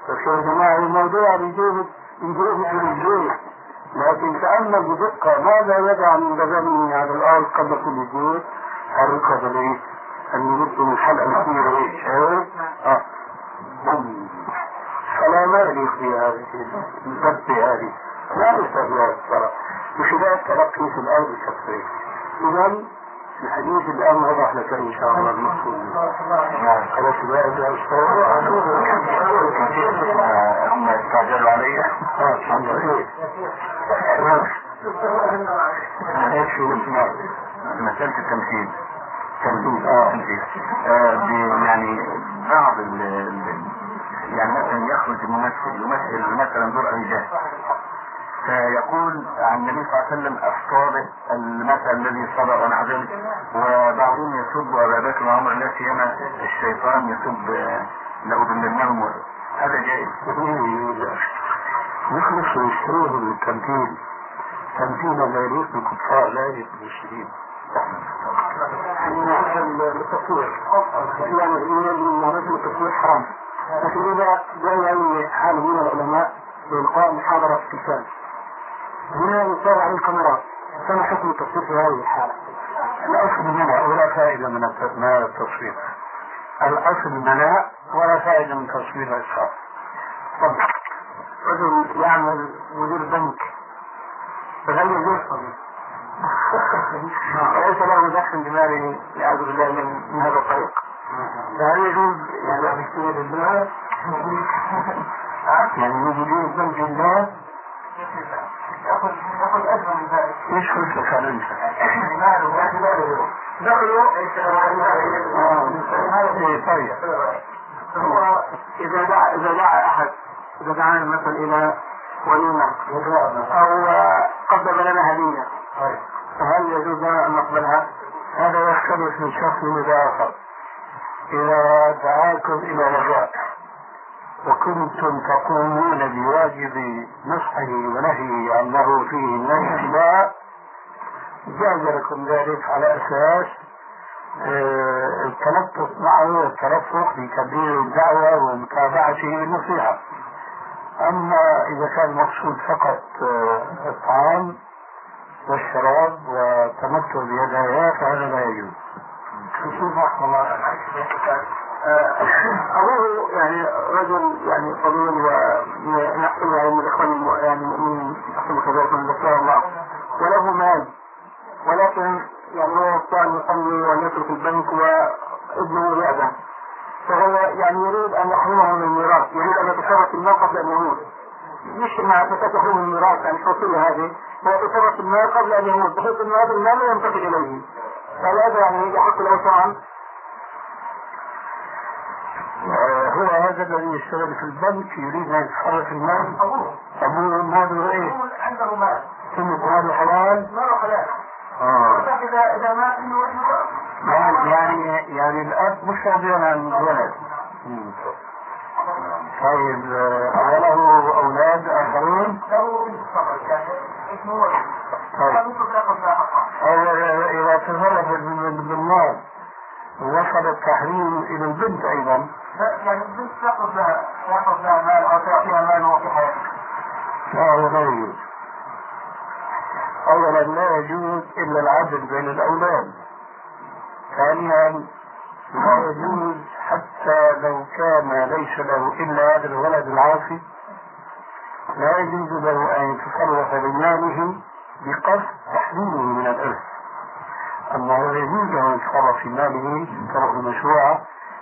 فشو يا جماعة الموضوع بيجيب يجيب من رجليه لكن تأمل بدقة ماذا يضع من بدنه على الأرض قبل كل شيء الركب ليه أن يبدو من حلقة كبيرة ليه آه. فلا ما بهذه الضبط هذه لا يستهوى الصلاة بخلاف تلقي في الأرض كفرين إذا الحديث الآن وضح لك إن شاء الله المقصود نعم خلاص بقى هم استعجلوا علي آه الحمد لله مسألة التمثيل تمثيل آه آه، يعني بعض يعني مثلا يخرج ممثل يمثل مثلا دور رجال فيقول عن النبي صلى الله عليه وسلم الصادق المثل الذي صدق عن عدم وبعضهم يسب أبا بكر وعمر لا سيما الشيطان يسب آه، لأضلنهم هذا جائز. يخلص ويشتروه بالتمثيل. تمثيل لا يليق بالكفار لا يليق بالمسلمين التصوير يعني التصوير حرام. لكن إذا جاء أي حال من العلماء بإلقاء محاضرة في التلفاز هنا يصور على الكاميرات فما حكم التصوير في هذه الحالة؟ الأصل منع ولا فائدة من الت- من التصوير الأصل منع ولا فائدة من تصوير الأشخاص طبعا رجل يعمل مدير بنك. فهل يجوز؟ وليس له دخل بماله نعوذ بالله من هذا الطريق. فهل يجوز يعني يشتري بالله يعني يجي بنك الله ياخذ اجر من ذلك إيش هو الفكر انت؟ ماله ماله دخله طيب هو إذا دعا إذا دعا أحد إذا دعانا مثلا إلى وليمة أو قدم لنا هدية فهل يجوز أن نقبلها؟ هذا يختلف من شخص إلى آخر اذا دعاكم إلى رجاء. وكنتم تقومون بواجب نصحه ونهيه عنه فيه من الاتباع جاز لكم ذلك على أساس آه، التلطف معه والترفق بتبليغ الدعوة ومتابعته بالنصيحة أما إذا كان المقصود فقط آه، الطعام والشراب والتمتع بهدايا فهذا لا يجوز. شوف رحمه الله أبوه يعني رجل يعني طويل ونحن يعني من الإخوان الم- يعني المؤمنين يحسن كذلك من ذكر الله. وله مال. ولكن يعني هو يستطيع أن يصلي وأن يترك البنك وابنه يأذن. فهو يعني يريد أن يحرمه من الميراث يريد أن يتصرف المال قبل ان يموت. مش مع يحرمه من الميراث يعني توصيله هذه؟ هو يتصرف المال قبل ان يموت بحيث ان هذا المال لا ينتقل إليه. فهذا يعني يحق له طبعا هو هذا الذي يشتغل في البنك يريد أن يتصرف المال. أبوه ابوه ماله إيه؟ عنده مال. ثم ماله حلال؟ ماله حلال. آه. اذا إذا مات انه يعني يعني يعني الأب مش راضي عن الولد. طيب آه، وله أولاد اخرون له بنت فقط اسمه طيب. اذا تصرف بال- بالمال وصل التحريم إلى البنت أيضا. لا يجوز اولا لا يجوز الا العدل بين الاولاد ثانيا لا يجوز حتى لو كان ليس له الا هذا الولد العاصي لا يجوز له أن يتصرف بماله بقصد تحريمه من الارث اما هو يجوز أن يتصرف في ماله تصرف مشروعه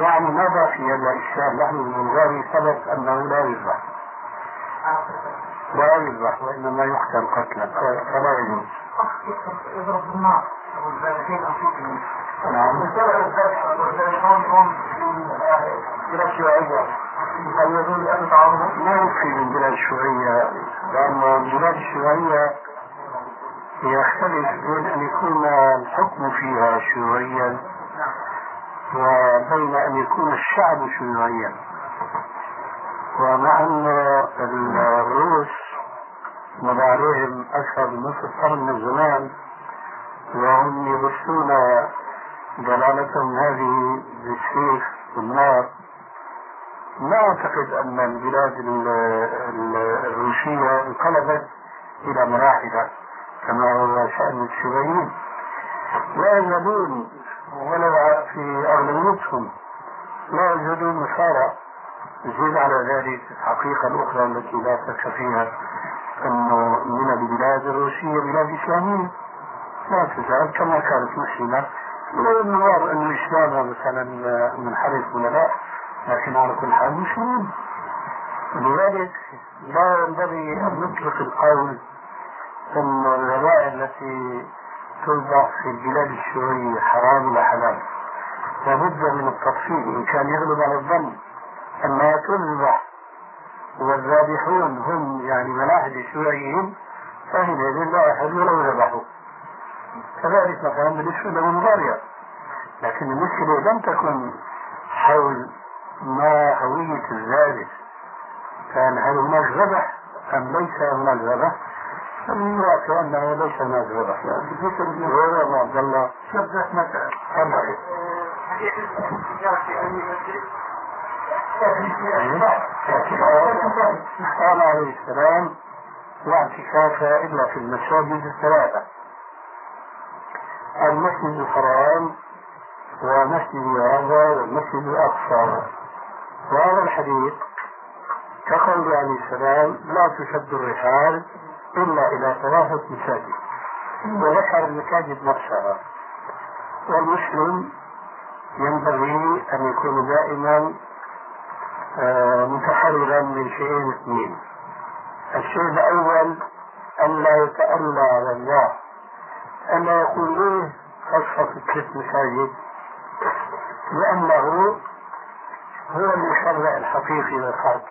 يعني ماذا في هذا الإشكال؟ لحم البلغاري ثبت أنه لا يذبح. لا يذبح وإنما يقتل قتلا فلا يجوز. يضرب بالنار نعم؟ ما يكفي من بلاد الشيوعية لأن البلاد الشيوعية يختلف بين أن يكون الحكم فيها شيوعيا وبين أن يكون الشعب شيوعيا ومع أن الروس مضى عليهم أكثر من نصف قرن من الزمان وهم يبثون ضلالتهم هذه بالسيف والنار ما أعتقد أن البلاد ال- ال- الروسية انقلبت إلى مراحل كما هو شأن الشيوعيين. لا يزالون ولو في أغلبيتهم لا يوجدون نصارى زيد على ذلك الحقيقة الأخرى التي لا شك فيها أنه من البلاد الروسية بلاد إسلامية. لا تزال كما كانت مسلمة. ولو النظر أن الإسلام مثلا منحرف ولا لا لكن على كل حال مسلمين. ولذلك لا ينبغي أن نطلق القول أن الذبائح التي تذبح في البلاد الشيوعية حرام ولا حلال؟ لابد من التفصيل إن كان يغلب على الظن أنها تذبح والذابحون هم يعني ملاحد الشيوعيين فحينئذ لا يحل ولو ذبحوا كذلك مثلا بالنسبة لبلغاريا لكن المشكلة لم تكن حول ما هوية الذابح كان هل هناك ذبح أم ليس هناك ذبح؟ رأسه أنه ليس ذبح وهو عبد الله شبه مثلا قال عليه السلام لا اعتكاف إلا في المساجد الثلاثة. المسجد الحرام ومسجد هذا والمسجد الأقصى. وهذا الحديث كقول عليه السلام لا تشد الرحال إلا إلى ثلاثة مساجد وذكر المساجد نفسها. والمسلم ينبغي أن يكون دائما آه، متحررا من شيئين اثنين الشيء الأول أن لا يتألى على الله ألا يقول ليه خصص ثلاث مساجد لأنه هو المشرع الحقيقي للخلق.